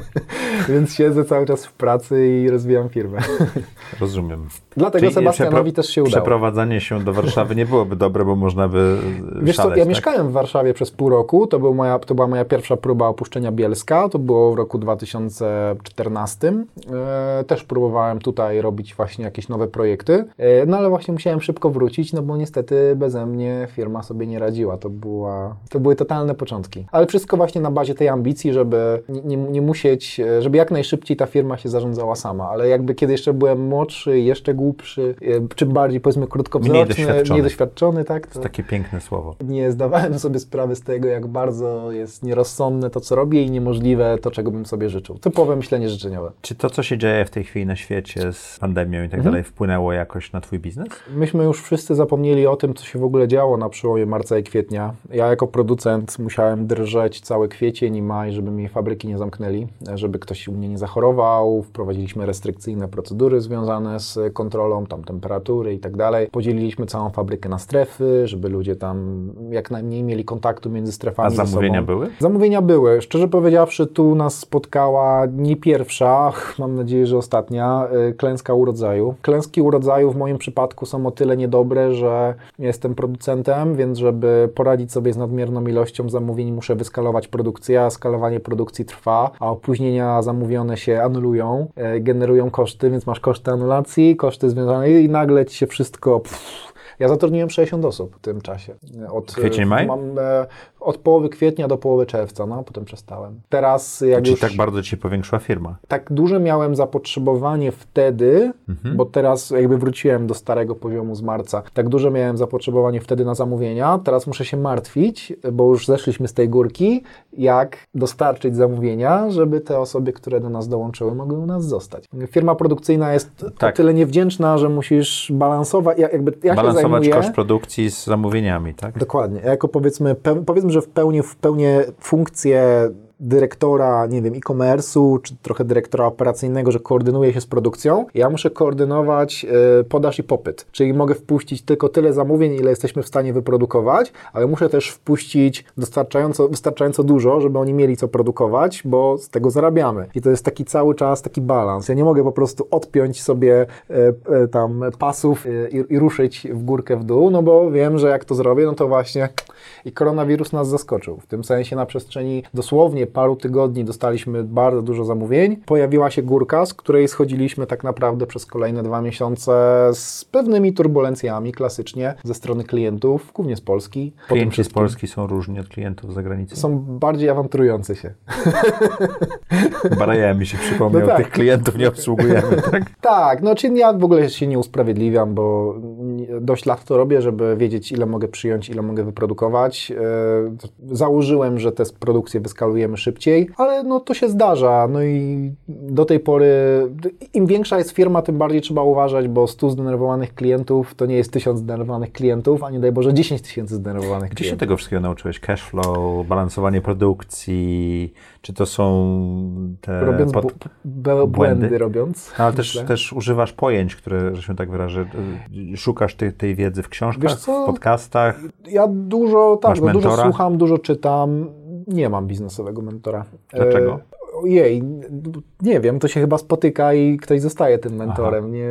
Więc siedzę cały czas w pracy i rozwijam firmę.
Rozumiem.
Dlatego
Czyli
Sebastianowi też się udało.
Przeprowadzanie się do Warszawy nie byłoby dobre, bo można by
Wiesz co,
szaleć,
ja
tak?
mieszkałem w Warszawie przez pół roku, to, był moja, to była moja pierwsza próba opuszczenia Bielska, to było w roku 2014. E, też próbowałem tutaj robić właśnie jakieś nowe projekty, e, no ale właśnie musiałem szybko wrócić, no bo niestety beze mnie firma sobie nie radziła, to, była, to były totalne początki. Ale wszystko właśnie na bazie tej ambicji, żeby nie, nie, musieć, żeby jak najszybciej ta firma się zarządzała sama, ale jakby kiedy jeszcze byłem młodszy, jeszcze głupszy, e, czym bardziej powiedzmy krótkowzroczny,
doświadczony.
mniej doświadczony, tak?
To takie piękne słowo.
nie zdawałem sobie sprawy z tego, jak bardzo jest nierozsądne to, co robię i niemożliwe to, czego bym sobie życzył. Typowe myślenie życzeniowe.
Czy to, co się dzieje w tej chwili na świecie z pandemią i tak
Mhm.
dalej, wpłynęło jakoś na twój biznes?
Myśmy już wszyscy zapomnieli o tym, co się w ogóle działo na przełomie marca i kwietnia. Ja jako producent musiałem drżeć cały kwiecień i maj, żeby mi fabryki nie zamknęli, żeby ktoś u mnie nie zachorował. Wprowadziliśmy restrykcyjne procedury związane z kontrolą tam temperatury i tak dalej. Podzieliliśmy całą fabrykę na strefy, żeby ludzie tam jak najmniej mieli kontaktu między strefami
A zamówienia były?
Zamówienia były. Szczerze powiedziawszy, tu nas spotkała nie pierwsza, mam nadzieję, że ostatnia, y, klęska urodzaju. Klęski urodzaju w moim przypadku są o tyle niedobre, że jestem producentem, więc żeby poradzić sobie z nadmierną ilością zamówień, muszę wyskalować produkcję, skalowanie produkcji trwa, a opóźnienia zamówione się anulują, e, generują koszty, więc masz koszty anulacji, koszty związane i nagle ci się wszystko... Pff, ja zatrudniłem 60 osób w tym czasie. Od,
Kwiecień, maj?
Mam, e, od połowy kwietnia do połowy czerwca, no, potem przestałem. Teraz jak
Czyli
już
tak bardzo ci powiększyła firma.
tak duże miałem zapotrzebowanie wtedy, bo teraz jakby wróciłem do starego poziomu z marca. Tak duże miałem zapotrzebowanie wtedy na zamówienia. Teraz muszę się martwić, bo już zeszliśmy z tej górki, jak dostarczyć zamówienia, żeby te osoby, które do nas dołączyły, mogły u nas zostać. Firma produkcyjna jest
Tak.
o tyle niewdzięczna, że musisz balansować. Ja, jakby ja się
Balansować
zajmuję,
koszt produkcji z zamówieniami, tak?
Dokładnie. Ja Jako powiedzmy, peł, powiedzmy, że w pełni, w pełni funkcję dyrektora, nie wiem, e-commerce'u, czy trochę dyrektora operacyjnego, że koordynuje się z produkcją, ja muszę koordynować e, podaż i popyt. Czyli mogę wpuścić tylko tyle zamówień, ile jesteśmy w stanie wyprodukować, ale muszę też wpuścić dostarczająco, wystarczająco dużo, żeby oni mieli co produkować, bo z tego zarabiamy. I to jest taki cały czas taki balans. Ja nie mogę po prostu odpiąć sobie e, e, tam pasów i, i ruszyć w górkę w dół, no bo wiem, że jak to zrobię, no to właśnie i koronawirus nas zaskoczył. W tym sensie na przestrzeni dosłownie paru tygodni dostaliśmy bardzo dużo zamówień. Pojawiła się górka, z której schodziliśmy tak naprawdę przez kolejne dwa miesiące z pewnymi turbulencjami klasycznie ze strony klientów, głównie z Polski.
Klienci z Polski są różni od klientów z zagranicy.
Są bardziej awanturujący się.
Baraja mi się przypomniał,
No tak.
tych klientów nie obsługujemy, tak?
Tak, no czyli ja w ogóle się nie usprawiedliwiam, bo dość lat to robię, żeby wiedzieć, ile mogę przyjąć, ile mogę wyprodukować. E, Założyłem, że te produkcje wyskalujemy szybciej, ale no to się zdarza. No i do tej pory, im większa jest firma, tym bardziej trzeba uważać, bo 100 zdenerwowanych klientów to nie jest 1000 zdenerwowanych klientów, a nie daj Boże 10 tysięcy zdenerwowanych
Gdzie się
klientów.
tego wszystkiego nauczyłeś? Cashflow, balansowanie produkcji, czy to są te...
Robiąc
pod-
błędy,
błędy?
robiąc.
No, ale też,
myślę.
też używasz pojęć, które, że się tak wyrażę, szukasz tej, tej wiedzy w książkach, w podcastach.
Ja dużo, tak, no, dużo słucham, dużo czytam. Nie mam biznesowego mentora.
Dlaczego?
Ojej, nie wiem, to się chyba spotyka i ktoś zostaje tym mentorem. Nie,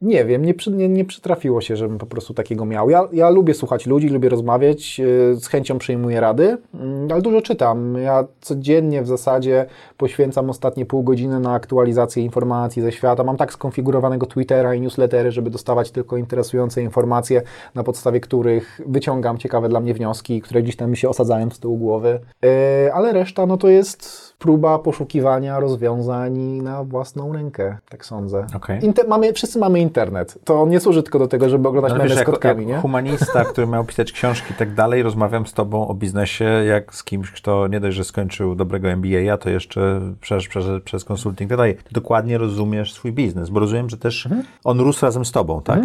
nie wiem, nie, przy, nie, nie przytrafiło się, żebym po prostu takiego miał. Ja, ja lubię słuchać ludzi, lubię rozmawiać, e, z chęcią przyjmuję rady, mm, ale dużo czytam. Ja codziennie w zasadzie poświęcam ostatnie pół godziny na aktualizację informacji ze świata. Mam tak skonfigurowanego Twittera i newslettery, żeby dostawać tylko interesujące informacje, na podstawie których wyciągam ciekawe dla mnie wnioski, które gdzieś tam mi się osadzają z tyłu głowy. E, ale reszta, no to jest próba poszukiwania rozwiązań na własną rękę, tak sądzę.
Okej.
Inter- mamy, wszyscy mamy internet. To nie służy tylko do tego, żeby oglądać
Ale
memy
wiesz,
z kotkami,
jak
nie?
humanista, który miał pisać książki i tak dalej, rozmawiam z tobą o biznesie jak z kimś, kto nie dość, że skończył dobrego MBA, to jeszcze przez, przez, przez konsulting i tak dalej. Ty dokładnie rozumiesz swój biznes, bo rozumiem, że też
Mhm.
on rósł razem z tobą, tak?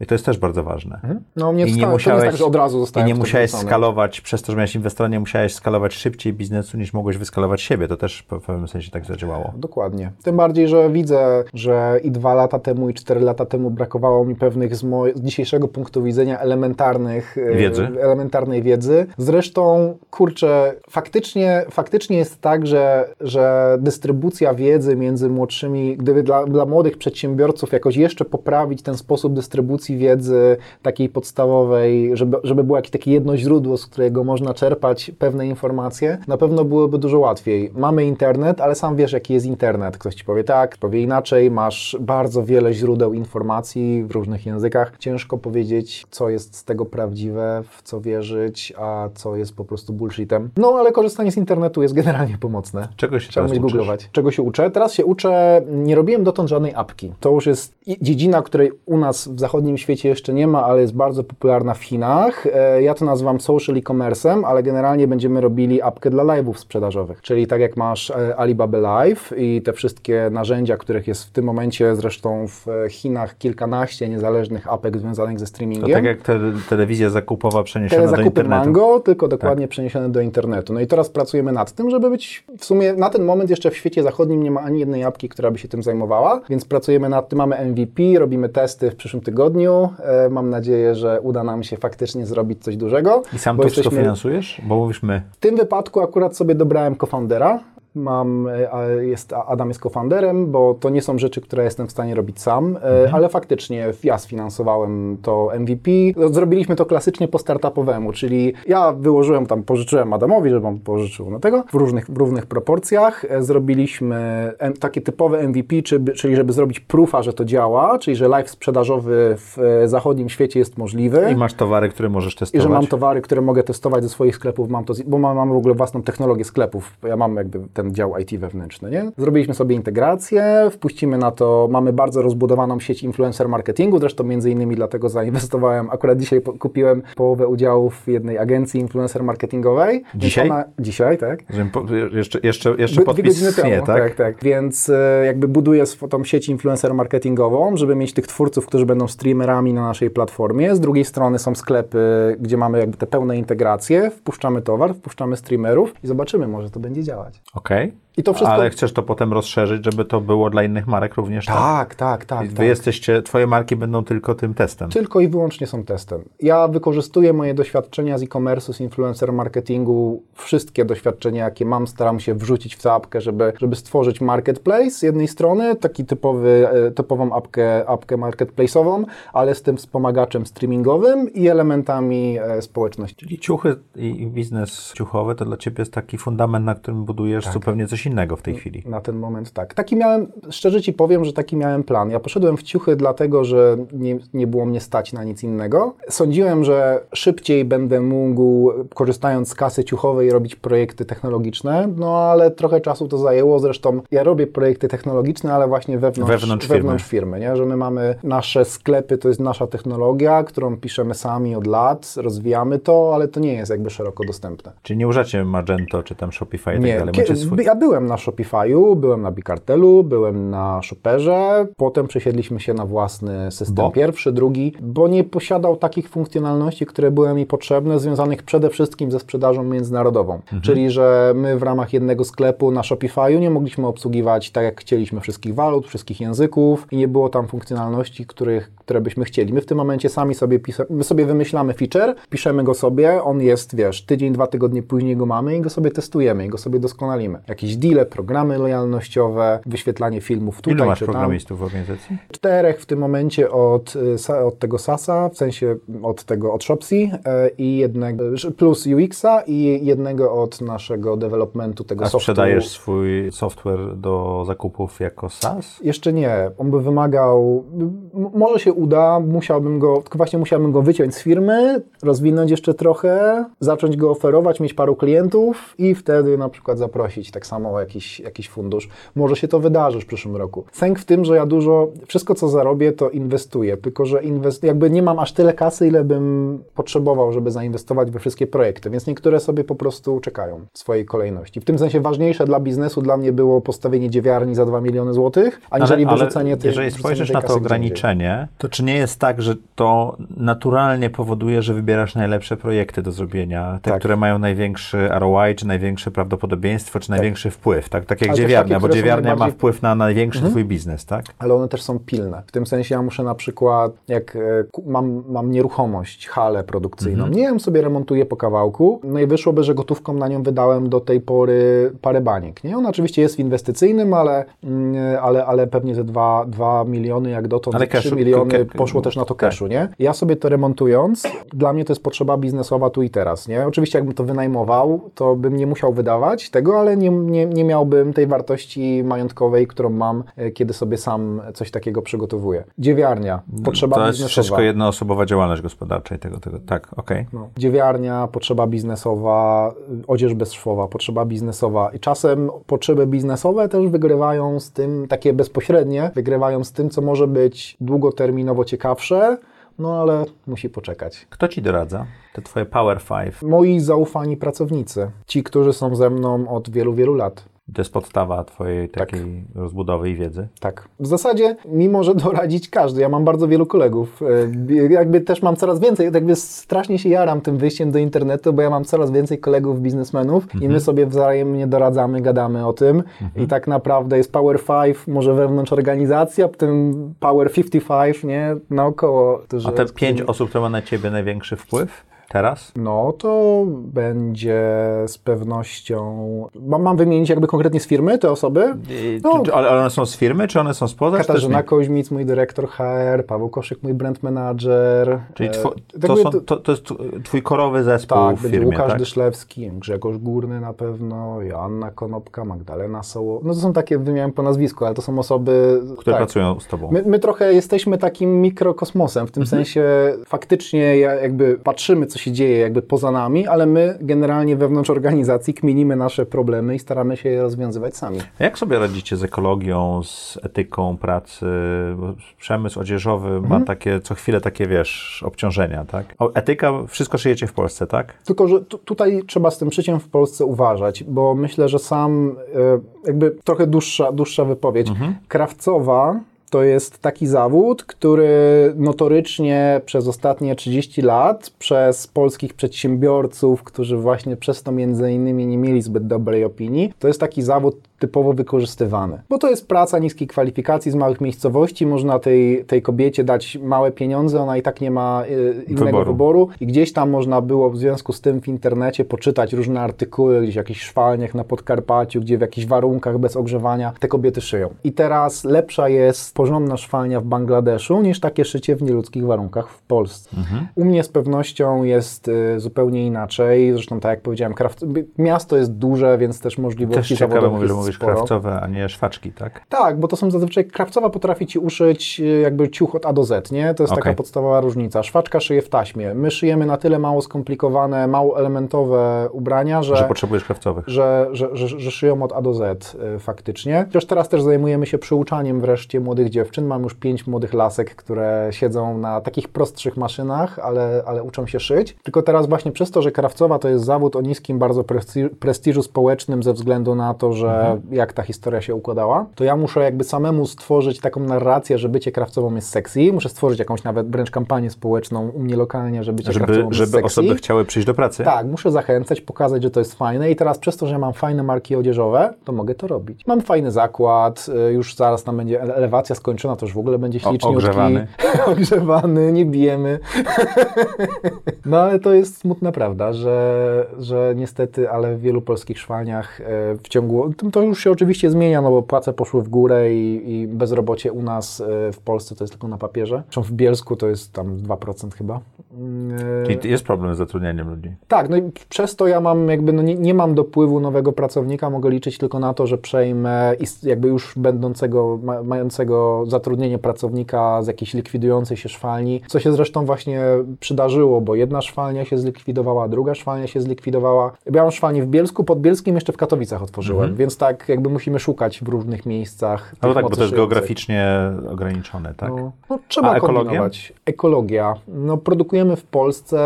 I to jest też bardzo ważne.
No nie,
I nie musiałeś,
tak, że od razu
i nie musiałeś skalować, przez to, że miałeś inwestora, nie musiałeś skalować szybciej biznesu, niż mogłeś wyskalować siebie. To też w pewnym sensie tak zadziałało.
Dokładnie. Tym bardziej, że widzę, że i dwa lata temu, i cztery lata temu brakowało mi pewnych z, moj- z dzisiejszego punktu widzenia elementarnych e,
Wiedzy.
elementarnej wiedzy. Zresztą, kurczę, faktycznie, faktycznie jest tak, że, że dystrybucja wiedzy między młodszymi, gdyby dla, dla młodych przedsiębiorców jakoś jeszcze poprawić ten sposób dystrybucji wiedzy takiej podstawowej, żeby, żeby było jakieś takie jedno źródło, z którego można czerpać pewne informacje, na pewno byłoby dużo łatwiej. Mamy internet, ale sam wiesz, jaki jest internet. Ktoś ci powie tak, powie inaczej, masz bardzo wiele źródeł informacji w różnych językach. Ciężko powiedzieć, co jest z tego prawdziwe, w co wierzyć, a co jest po prostu bullshitem. No, ale korzystanie z internetu jest generalnie pomocne.
Czego się
Trzeba
teraz
googlować. Czego się uczę? Teraz się uczę, nie robiłem dotąd żadnej apki. To już jest dziedzina, której u nas w zachodnim świecie jeszcze nie ma, ale jest bardzo popularna w Chinach. E, Ja to nazywam social e-commerce'em, ale generalnie będziemy robili apkę dla live'ów sprzedażowych. Czyli tak jak masz e, Alibaba Live i te wszystkie narzędzia, których jest w tym momencie zresztą w e, Chinach kilkanaście niezależnych apek związanych ze
To
streamingiem.
tak jak te, telewizja zakupowa przeniesiona do
zakupy
internetu.
Mango, tylko dokładnie przeniesione do internetu. No i teraz pracujemy nad tym, żeby być w sumie na ten moment jeszcze w świecie zachodnim nie ma ani jednej apki, która by się tym zajmowała, więc pracujemy nad tym, mamy MVP, robimy testy w przyszłym tygodniu. E, mam nadzieję, że uda nam się faktycznie zrobić coś dużego.
I sam to wszystko finansujesz? Bo mówisz my.
W tym wypadku akurat sobie dobrałem co-foundera, mam, e, jest, Adam jest co-founderem, bo to nie są rzeczy, które jestem w stanie robić sam, e, ale faktycznie ja sfinansowałem to MVP. Zrobiliśmy to klasycznie po startupowemu, czyli ja wyłożyłem tam, pożyczyłem Adamowi, żeby on pożyczył na tego w różnych, w różnych proporcjach. E, Zrobiliśmy takie typowe MVP, czy- czyli żeby zrobić proofa, że to działa, czyli że live sprzedażowy w zachodnim świecie jest możliwy.
I masz towary, które możesz
I
testować.
że mam towary, które mogę testować ze swoich sklepów, mam to, bo mam, mam w ogóle własną technologię sklepów. Ja mam jakby ten dział IT wewnętrzny, nie? Zrobiliśmy sobie integrację, wpuścimy na to, mamy bardzo rozbudowaną sieć influencer marketingu, zresztą między innymi dlatego zainwestowałem, akurat dzisiaj kupiłem połowę udziałów w jednej agencji influencer marketingowej.
Dzisiaj?
Ona, dzisiaj, tak.
Po, jeszcze, jeszcze, jeszcze
Dwie-
podpis
temu,
tak?
tak, tak. Więc e, jakby buduję tą sieć influencer marketingową, żeby mieć tych twórców, którzy będą streamerami na naszej platformie. Z drugiej strony są sklepy, gdzie mamy jakby te pełne integracje, wpuszczamy towar, wpuszczamy streamerów i zobaczymy, może to będzie działać.
Okej. Okay?
I to wszystko...
Ale chcesz to potem rozszerzyć, żeby to było dla innych marek również?
Tak, tak, tak.
Wy
tak.
jesteście, twoje marki będą tylko tym testem.
Tylko i wyłącznie są testem. Ja wykorzystuję moje doświadczenia z e-commerce, z influencer marketingu, wszystkie doświadczenia, jakie mam, staram się wrzucić w tę apkę, żeby, żeby stworzyć marketplace z jednej strony, taki typowy, e, typową apkę, apkę marketplace'ową, ale z tym wspomagaczem streamingowym i elementami e, społeczności.
Czyli ciuchy i i biznes ciuchowy to dla ciebie jest taki fundament, na którym budujesz
Tak.
zupełnie coś innego w tej chwili.
Na ten moment tak. Taki miałem, szczerze Ci powiem, że taki miałem plan. Ja poszedłem w ciuchy dlatego, że nie, nie było mnie stać na nic innego. Sądziłem, że szybciej będę mógł, korzystając z kasy ciuchowej, robić projekty technologiczne, no ale trochę czasu to zajęło. Zresztą ja robię projekty technologiczne, ale właśnie wewnątrz,
Wewnątrz firmy.
wewnątrz firmy, nie? że my mamy nasze sklepy, to jest nasza technologia, którą piszemy sami od lat, rozwijamy to, ale to nie jest jakby szeroko dostępne.
Czyli nie używacie Magento, czy tam Shopify i tak dalej. Macie swój...
ja byłem na Shopify'u, byłem na Bikartelu, byłem na Shopperze, potem przesiedliśmy się na własny system
Bo?
pierwszy, drugi, bo nie posiadał takich funkcjonalności, które były mi potrzebne, związanych przede wszystkim ze sprzedażą międzynarodową.
Mhm.
Czyli, że my w ramach jednego sklepu na Shopify'u nie mogliśmy obsługiwać tak jak chcieliśmy wszystkich walut, wszystkich języków i nie było tam funkcjonalności, których, które byśmy chcieli. My w tym momencie sami sobie, pisa- my sobie wymyślamy feature, piszemy go sobie, on jest, wiesz, tydzień, dwa tygodnie później go mamy i go sobie testujemy i go sobie doskonalimy. Jakieś deale, programy lojalnościowe, wyświetlanie filmów tutaj
Ilu masz
czy tam.
programistów w organizacji?
Czterech w tym momencie od, y, od tego SASa, w sensie od tego od Shopsy y, i jednego plus UX-a i jednego od naszego developmentu tego
A sprzedajesz swój software do zakupów jako SaaS?
Jeszcze nie. On by wymagał, może się uda, musiałbym go, tylko właśnie musiałbym go wyciąć z firmy, rozwinąć jeszcze trochę, zacząć go oferować, mieć paru klientów i wtedy na przykład zaprosić tak samo o jakiś, jakiś fundusz. Może się to wydarzy w przyszłym roku. Sęk w tym, że ja dużo, wszystko co zarobię to inwestuję, tylko że inwest, jakby nie mam aż tyle kasy, ile bym potrzebował, żeby zainwestować we wszystkie projekty, więc niektóre sobie po prostu czekają w swojej kolejności. W tym sensie ważniejsze dla biznesu dla mnie było postawienie dziewiarni za 2 miliony złotych, aniżeli wyrzucenie tej
jeżeli spojrzysz
tej
na to ograniczenie, to czy nie jest tak, że to naturalnie powoduje, że wybierasz najlepsze projekty do zrobienia, te,
Tak.
które mają największy ROI, czy największe prawdopodobieństwo, czy największy wpływ, tak? Tak jak
Ale
dziewiarnia,
takie,
bo dziewiarnia ma
najbardziej- Mhm.
wpływ na największy twój biznes, tak?
ale one też są pilne. W tym sensie ja muszę na przykład, jak e, mam, mam nieruchomość, halę produkcyjną, nie wiem, sobie remontuję po kawałku, no i wyszłoby, że gotówką na nią wydałem do tej pory parę baniek. Nie? On oczywiście jest w inwestycyjnym, ale, mm, ale, ale pewnie ze 2, 2 miliony, jak dotąd
Ale
3
cashu-
miliony
ke-
poszło też na to
tak.
cashu, nie? Ja sobie to remontując, dla mnie to jest potrzeba biznesowa tu i teraz, nie? Oczywiście jakbym to wynajmował, to bym nie musiał wydawać tego, ale nie, nie, nie miałbym tej wartości majątkowej, którą mam, e, kiedy sobie sam coś takiego przygotowuję. Dziewiarnia, potrzeba
to jest
biznesowa.
wszystko jednoosobowa działalność gospodarcza i tego, tego. tak, okej.
No. Dziewiarnia, potrzeba biznesowa, y, odzież bezszwowa, potrzeba biznesowa. I czasem potrzeby biznesowe też wygrywają z tym, takie bezpośrednie, wygrywają z tym, co może być długoterminowo ciekawsze, no ale musi poczekać.
Kto ci doradza? Te twoje Power Five.
Moi zaufani pracownicy, ci, którzy są ze mną od wielu, wielu lat.
To jest podstawa twojej takiej rozbudowy i wiedzy.
Tak. W zasadzie mi może doradzić każdy. Ja mam bardzo wielu kolegów. E, Jakby też mam coraz więcej, jakby strasznie się jaram tym wyjściem do internetu, bo ja mam coraz więcej kolegów biznesmenów i my sobie wzajemnie doradzamy, gadamy o tym. I tak naprawdę jest Power 5, może wewnątrz organizacji, a potem Power 55, nie? Naokoło. którzy-
A te pięć osób, które ma na ciebie największy wpływ? Teraz?
No to będzie z pewnością. Mam, mam wymienić jakby konkretnie z firmy te osoby?
No, czy, czy, ale one są z firmy, czy one są spoza?
Katarzyna Koźmic, mój dyrektor HR, Paweł Koszyk, mój brand manager.
Czyli two, to, są, to, to, jest twój korowy zespół
tak,
w firmie,
będzie Łukasz
tak?
Dyszlewski, Grzegorz Górny na pewno, Joanna Konopka, Magdalena Soło. No to są takie, wymieniałem po nazwisku, ale to są osoby...
Które
tak.
pracują z tobą.
My, my, trochę jesteśmy takim mikrokosmosem, w tym mhm. sensie faktycznie jakby patrzymy, co się dzieje jakby poza nami, ale my generalnie wewnątrz organizacji kminimy nasze problemy i staramy się je rozwiązywać sami.
A jak sobie radzicie z ekologią, z etyką pracy? Przemysł odzieżowy mhm. ma takie, co chwilę takie, wiesz, obciążenia, tak? O, etyka, wszystko szyjecie w Polsce, tak?
Tylko, że tutaj trzeba z tym szyciem w Polsce uważać, bo myślę, że sam e, jakby trochę dłuższa, dłuższa wypowiedź. Mhm. Krawcowa to jest taki zawód, który notorycznie przez ostatnie 30 lat przez polskich przedsiębiorców, którzy właśnie przez to między innymi nie mieli zbyt dobrej opinii, to jest taki zawód typowo wykorzystywany. Bo to jest praca niskiej kwalifikacji z małych miejscowości, można tej, tej kobiecie dać małe pieniądze, ona i tak nie ma y, innego wyboru. wyboru. I gdzieś tam można było w związku z tym w internecie poczytać różne artykuły, gdzieś w jakichś szwalniach na Podkarpaciu, gdzie w jakichś warunkach bez ogrzewania te kobiety szyją. I teraz lepsza jest porządna szwalnia w Bangladeszu niż takie szycie w nieludzkich warunkach w Polsce. Mhm. U mnie z pewnością jest y, zupełnie inaczej. Zresztą tak jak powiedziałem, kraft... miasto jest duże, więc też możliwości
też jest sporo. krawcowe, a nie szwaczki, tak?
Tak, bo to są zazwyczaj, krawcowa potrafi Ci uszyć y, jakby ciuch od A do Z, nie? To jest okay. taka podstawowa różnica. Szwaczka szyje w taśmie. My szyjemy na tyle mało skomplikowane, mało elementowe ubrania, że...
Że potrzebujesz krawcowych.
Że, że, że, że szyją od A do Z y, faktycznie. Chociaż teraz też zajmujemy się przyuczaniem wreszcie młodych dziewczyn. Mam już pięć młodych lasek, które siedzą na takich prostszych maszynach, ale, ale uczą się szyć. Tylko teraz właśnie przez to, że krawcowa to jest zawód o niskim bardzo prestiżu społecznym ze względu na to, że mhm jak ta historia się układała, to ja muszę jakby samemu stworzyć taką narrację, że bycie krawcową jest sexy. Muszę stworzyć jakąś nawet wręcz kampanię społeczną u mnie lokalnie, że bycie
żeby,
krawcową
jest
Żeby
osoby chciały przyjść do pracy?
Tak, muszę zachęcać, pokazać, że to jest fajne i teraz przez to, że mam fajne marki odzieżowe, to mogę to robić. Mam fajny zakład, y, już zaraz tam będzie elewacja skończona, to już w ogóle będzie ślicznie.
Ogrzewany.
ogrzewany, nie bijemy. no ale to jest smutna prawda, że, że niestety, ale w wielu polskich szwalniach y, w ciągu, to już się oczywiście zmienia, no bo płace poszły w górę i, i bezrobocie u nas e, w Polsce to jest tylko na papierze. Zresztą w Bielsku to jest tam 2% chyba.
E, Czyli jest problem z zatrudnianiem ludzi.
Tak, no i przez to ja mam jakby, no nie, nie mam dopływu nowego pracownika, mogę liczyć tylko na to, że przejmę jakby już będącego, mającego zatrudnienie pracownika z jakiejś likwidującej się szwalni, co się zresztą właśnie przydarzyło, bo jedna szwalnia się zlikwidowała, druga szwalnia się zlikwidowała. Ja mam szwalnię w Bielsku, pod Bielskim jeszcze w Katowicach otworzyłem, mhm. więc tak jakby musimy szukać w różnych miejscach.
No tak, bo to jest geograficznie ograniczone, tak?
No, no trzeba A ekologia? Ekologia. No produkujemy w Polsce,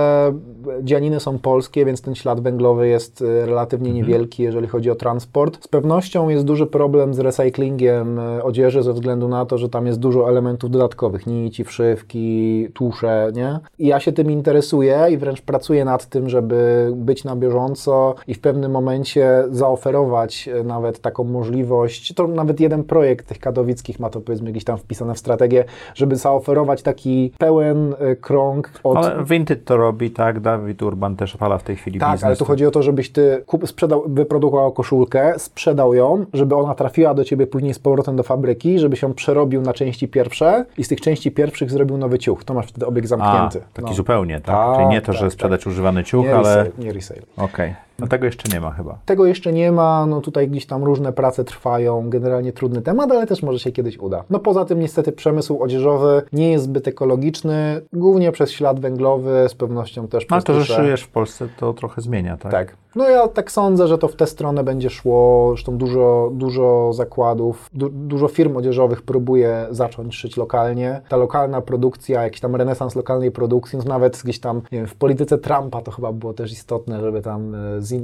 dzianiny są polskie, więc ten ślad węglowy jest e, relatywnie mhm. niewielki, jeżeli chodzi o transport. Z pewnością jest duży problem z recyklingiem e, odzieży ze względu na to, że tam jest dużo elementów dodatkowych, nici, wszywki, tusze, nie? I ja się tym interesuję i wręcz pracuję nad tym, żeby być na bieżąco i w pewnym momencie zaoferować e, nawet taką możliwość, to nawet jeden projekt tych katowickich ma to powiedzmy gdzieś tam wpisane w strategię, żeby zaoferować taki pełen e, krąg
od... Ale Vinted to robi, tak? Dawid Urban też fala w tej chwili
Tak,
biznes.
ale tu chodzi o to, żebyś ty kup, sprzedał, wyprodukował koszulkę, sprzedał ją, żeby ona trafiła do ciebie później z powrotem do fabryki, żeby się przerobił na części pierwsze i z tych części pierwszych zrobił nowy ciuch. To masz wtedy obieg zamknięty.
A, taki no. zupełnie, tak? tak? Czyli nie to, tak, że sprzedać tak. używany ciuch,
nie
ale...
Resale, nie resale.
Okej. Okay. No tego jeszcze nie ma chyba.
Tego jeszcze nie ma, no tutaj gdzieś tam różne prace trwają, generalnie trudny temat, ale też może się kiedyś uda. No poza tym niestety przemysł odzieżowy nie jest zbyt ekologiczny, głównie przez ślad węglowy, z pewnością też
przez Ale to, że szyjesz w Polsce, to trochę zmienia, tak?
Tak. No ja tak sądzę, że to w tę stronę będzie szło, zresztą dużo, dużo zakładów, du dużo firm odzieżowych próbuje zacząć szyć lokalnie. Ta lokalna produkcja, jakiś tam renesans lokalnej produkcji, no nawet gdzieś tam, wiem, w polityce Trumpa to chyba było też istotne, żeby tam e,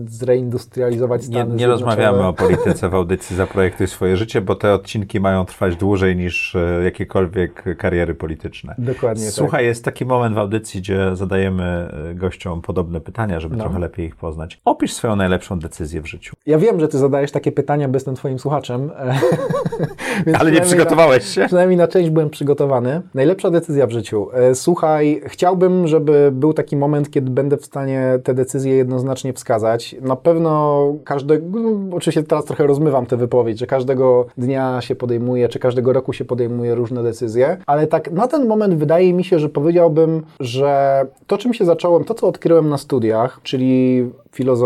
zreindustrializować Stany
Nie, nie rozmawiamy o polityce w audycji Zaprojektuj swoje życie, bo te odcinki mają trwać dłużej niż e, jakiekolwiek kariery polityczne.
Dokładnie
Słuchaj,
tak.
jest taki moment w audycji, gdzie zadajemy e, gościom podobne pytania, żeby no. trochę lepiej ich poznać. Opisz swoją najlepszą decyzję w życiu.
Ja wiem, że ty zadajesz takie pytania, bo jestem twoim słuchaczem. e,
Ale nie przygotowałeś się?
Na, przynajmniej na część byłem przygotowany. Najlepsza decyzja w życiu. E, Słuchaj, chciałbym, żeby był taki moment, kiedy będę w stanie te decyzje jednoznacznie wskazać. Na pewno każdego, no, oczywiście teraz trochę rozmywam tę wypowiedź, że każdego dnia się podejmuje, czy każdego roku się podejmuje różne decyzje, ale tak na ten moment wydaje mi się, że powiedziałbym, że to, czym się zacząłem, to, co odkryłem na studiach, czyli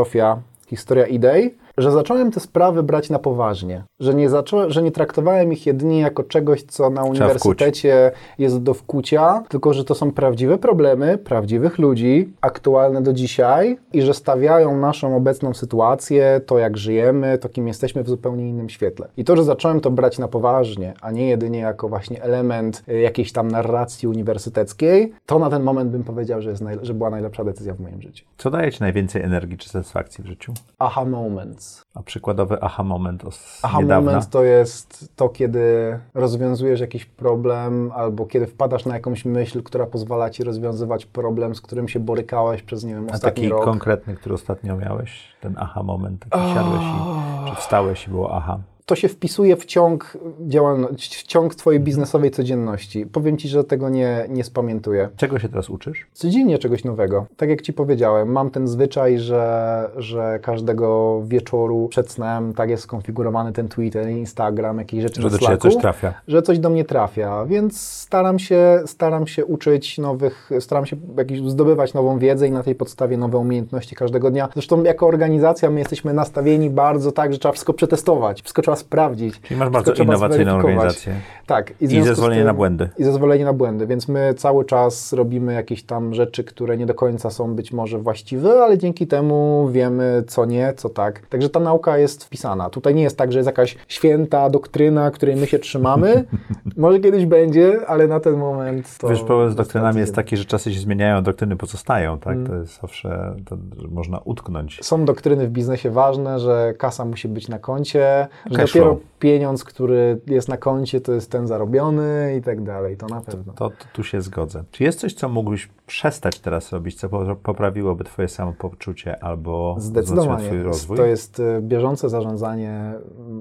filozofia, historia idei, że zacząłem te sprawy brać na poważnie, że nie, zacząłem, że nie traktowałem ich jedynie jako czegoś, co na uniwersytecie jest do wkucia, tylko że to są prawdziwe problemy prawdziwych ludzi, aktualne do dzisiaj i że stawiają naszą obecną sytuację, to jak żyjemy, to kim jesteśmy w zupełnie innym świetle. I to, że zacząłem to brać na poważnie, a nie jedynie jako właśnie element y, jakiejś tam narracji uniwersyteckiej, to na ten moment bym powiedział, że, jest naj, że była najlepsza decyzja w moim życiu.
Co daje ci najwięcej energii czy satysfakcji w życiu?
Aha moments.
A przykładowy aha moment z
Aha
niedawna?
moment to jest to, kiedy rozwiązujesz jakiś problem albo kiedy wpadasz na jakąś myśl, która pozwala ci rozwiązywać problem, z którym się borykałeś przez, nie wiem,
A
ostatni
taki
rok.
konkretny, który ostatnio miałeś? Ten aha moment, taki siadłeś i czy wstałeś i było aha.
To się wpisuje w ciąg działalności, w ciąg twojej biznesowej codzienności. Powiem ci, że tego nie, nie spamiętuję.
Czego się teraz uczysz?
Codziennie czegoś nowego. Tak jak Ci powiedziałem, mam ten zwyczaj, że, że każdego wieczoru przed snem tak jest skonfigurowany ten Twitter, Instagram, jakieś rzeczy
Że do
Slacku,
coś trafia.
że coś do mnie trafia, więc staram się, staram się uczyć nowych, staram się jakiś, zdobywać nową wiedzę i na tej podstawie nowe umiejętności każdego dnia. Zresztą jako organizacja my jesteśmy nastawieni bardzo tak, że trzeba wszystko przetestować, wszystko trzeba sprawdzić.
Czyli masz bardzo innowacyjną organizację.
Tak.
I
z
zezwolenie
tym-
na błędy.
i zezwolenie na błędy, więc my cały czas robimy jakieś tam rzeczy, które nie do końca są być może właściwe, ale dzięki temu wiemy, co nie, co tak. Także ta nauka jest wpisana. Tutaj nie jest tak, że jest jakaś święta doktryna, której my się trzymamy. może kiedyś będzie, ale na ten moment to...
Wiesz, problem z doktrynami jest taki, że czasy się zmieniają, doktryny pozostają, tak?
Mm.
To jest zawsze, to, że można utknąć.
Są doktryny w biznesie ważne, że kasa musi być na koncie, że
Cash
dopiero
flow.
pieniądz, który jest na koncie, to jest ten zarobiony i tak dalej. To na pewno.
To, to tu się zgodzę. Czy jest coś, co mógłbyś przestać teraz robić, co po- poprawiłoby twoje samopoczucie albo
Zdecydowanie.
twój rozwój?
To jest e, bieżące zarządzanie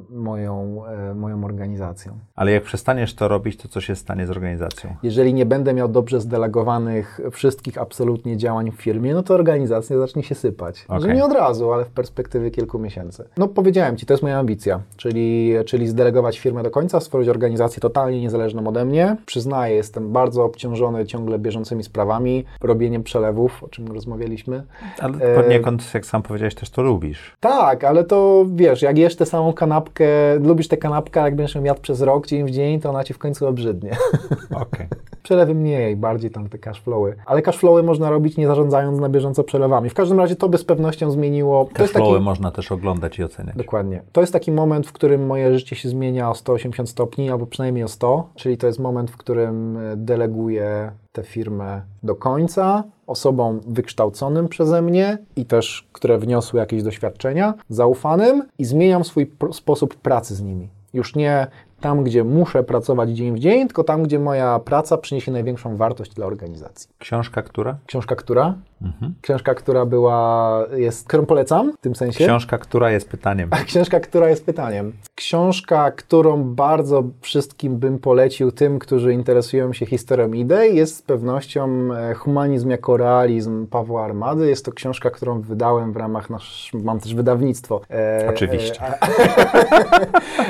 moją, e, moją organizacją.
Ale jak przestaniesz to robić, to co się stanie z organizacją?
Jeżeli nie będę miał dobrze zdelegowanych wszystkich absolutnie działań w firmie, no to organizacja zacznie się sypać.
Okej.
nie od razu, ale w perspektywie kilku miesięcy. No powiedziałem Ci, to jest moja ambicja, czyli, czyli zdelegować firmę do końca, stworzyć organizację totalnie niezależną ode mnie. Przyznaję, jestem bardzo obciążony ciągle bieżącymi sprawami, robieniem przelewów, o czym rozmawialiśmy.
Ale
E,
poniekąd, jak sam powiedziałeś, też to lubisz.
Tak, ale to wiesz, jak jesz tę samą kanapkę, lubisz tę kanapkę, jak będziesz ją jadł przez rok, dzień w dzień, to ona ci w końcu obrzydnie.
Okej.
Przelewy mniej, bardziej tam te cashflowy. Ale cashflowy można robić nie zarządzając na bieżąco przelewami. W każdym razie to by z pewnością zmieniło. To jest
Cashflowy
taki,
można też oglądać i oceniać.
Dokładnie. To jest taki moment, w którym moje życie się zmienia o 180 stopni, albo przynajmniej o 100, czyli to jest moment, w którym e, deleguję tę firmę do końca osobom wykształconym przeze mnie i też, które wniosły jakieś doświadczenia, zaufanym i zmieniam swój sposób pracy z nimi. Już nie tam, gdzie muszę pracować dzień w dzień, tylko tam, gdzie moja praca przyniesie największą wartość dla organizacji.
Książka, która?
Książka, która?
Mhm.
Książka, która była, jest, którą polecam w tym sensie.
Książka, która jest pytaniem.
A książka, która jest pytaniem. Książka, którą bardzo wszystkim bym polecił tym, którzy interesują się historią idei, jest z pewnością e, Humanizm jako realizm Pawła Armady. Jest to książka, którą wydałem w ramach nasz, mam też wydawnictwo. E,
Oczywiście.
E, a,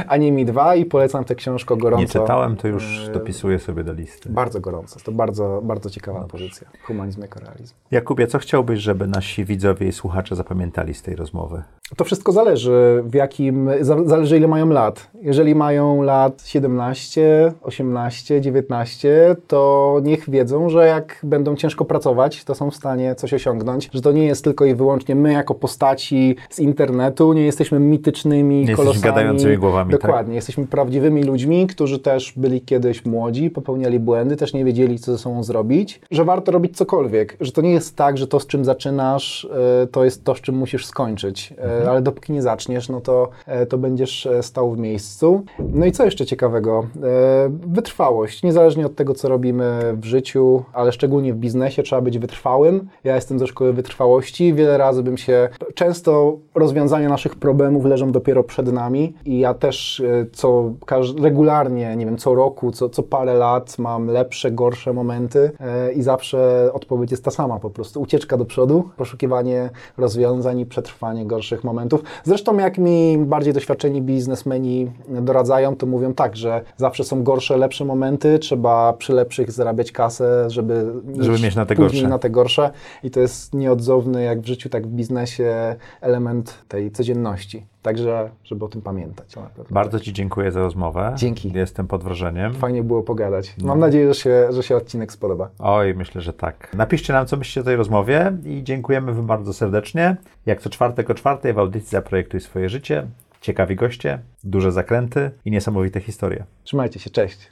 Animi 2 i polecam tę książkę gorąco.
Nie czytałem, to już
E,
dopisuję sobie do listy.
Bardzo gorąco. To bardzo, bardzo ciekawa pozycja. Humanizm jako realizm.
Jakubie, co chciałbyś, żeby nasi widzowie i słuchacze zapamiętali z tej rozmowy?
To wszystko zależy, w jakim, za- zależy ile mają lat. Jeżeli mają lat 17, 18, 19, to niech wiedzą, że jak będą ciężko pracować, to są w stanie coś osiągnąć, że to nie jest tylko i wyłącznie my jako postaci z internetu, nie jesteśmy mitycznymi
Nie jesteśmy
kolosami.
gadającymi głowami, tak?
Dokładnie, jesteśmy prawdziwymi ludźmi, którzy też byli kiedyś młodzi, popełniali błędy, też nie wiedzieli, co ze sobą zrobić, że warto robić cokolwiek, że to nie jest tak, że to, z czym zaczynasz, y, to jest to, z czym musisz skończyć. e, ale dopóki nie zaczniesz, no to, e, to będziesz e, stał w miejscu. No i co jeszcze ciekawego? E, Wytrwałość. Niezależnie od tego, co robimy w życiu, ale szczególnie w biznesie, trzeba być wytrwałym. Ja jestem ze szkoły wytrwałości. Wiele razy bym się. Często rozwiązania naszych problemów leżą dopiero przed nami i ja też e, co regularnie, nie wiem, co roku, co, co parę lat mam lepsze, gorsze momenty e, i zawsze odpowiedź jest ta sama po prostu. Ucieczka do przodu, poszukiwanie rozwiązań i przetrwanie gorszych momentów. Zresztą jak mi bardziej doświadczeni biznesmeni doradzają, to mówią tak, że zawsze są gorsze, lepsze momenty, trzeba przy lepszych zarabiać kasę, żeby,
Żeby mieć na te gorsze.
na te gorsze i to jest nieodzowny jak w życiu, tak w biznesie element tej codzienności. Także, żeby o tym pamiętać.
Bardzo Ci dziękuję za rozmowę.
Dzięki.
Jestem pod wrażeniem.
Fajnie było pogadać.
No.
Mam nadzieję, że się, że się odcinek spodoba.
Oj, myślę, że tak. Napiszcie nam, co myślicie o tej rozmowie i dziękujemy Wam bardzo serdecznie. Jak co czwartek o czwartej w audycji Zaprojektuj swoje życie. Ciekawi goście, duże zakręty i niesamowite historie.
Trzymajcie się, cześć.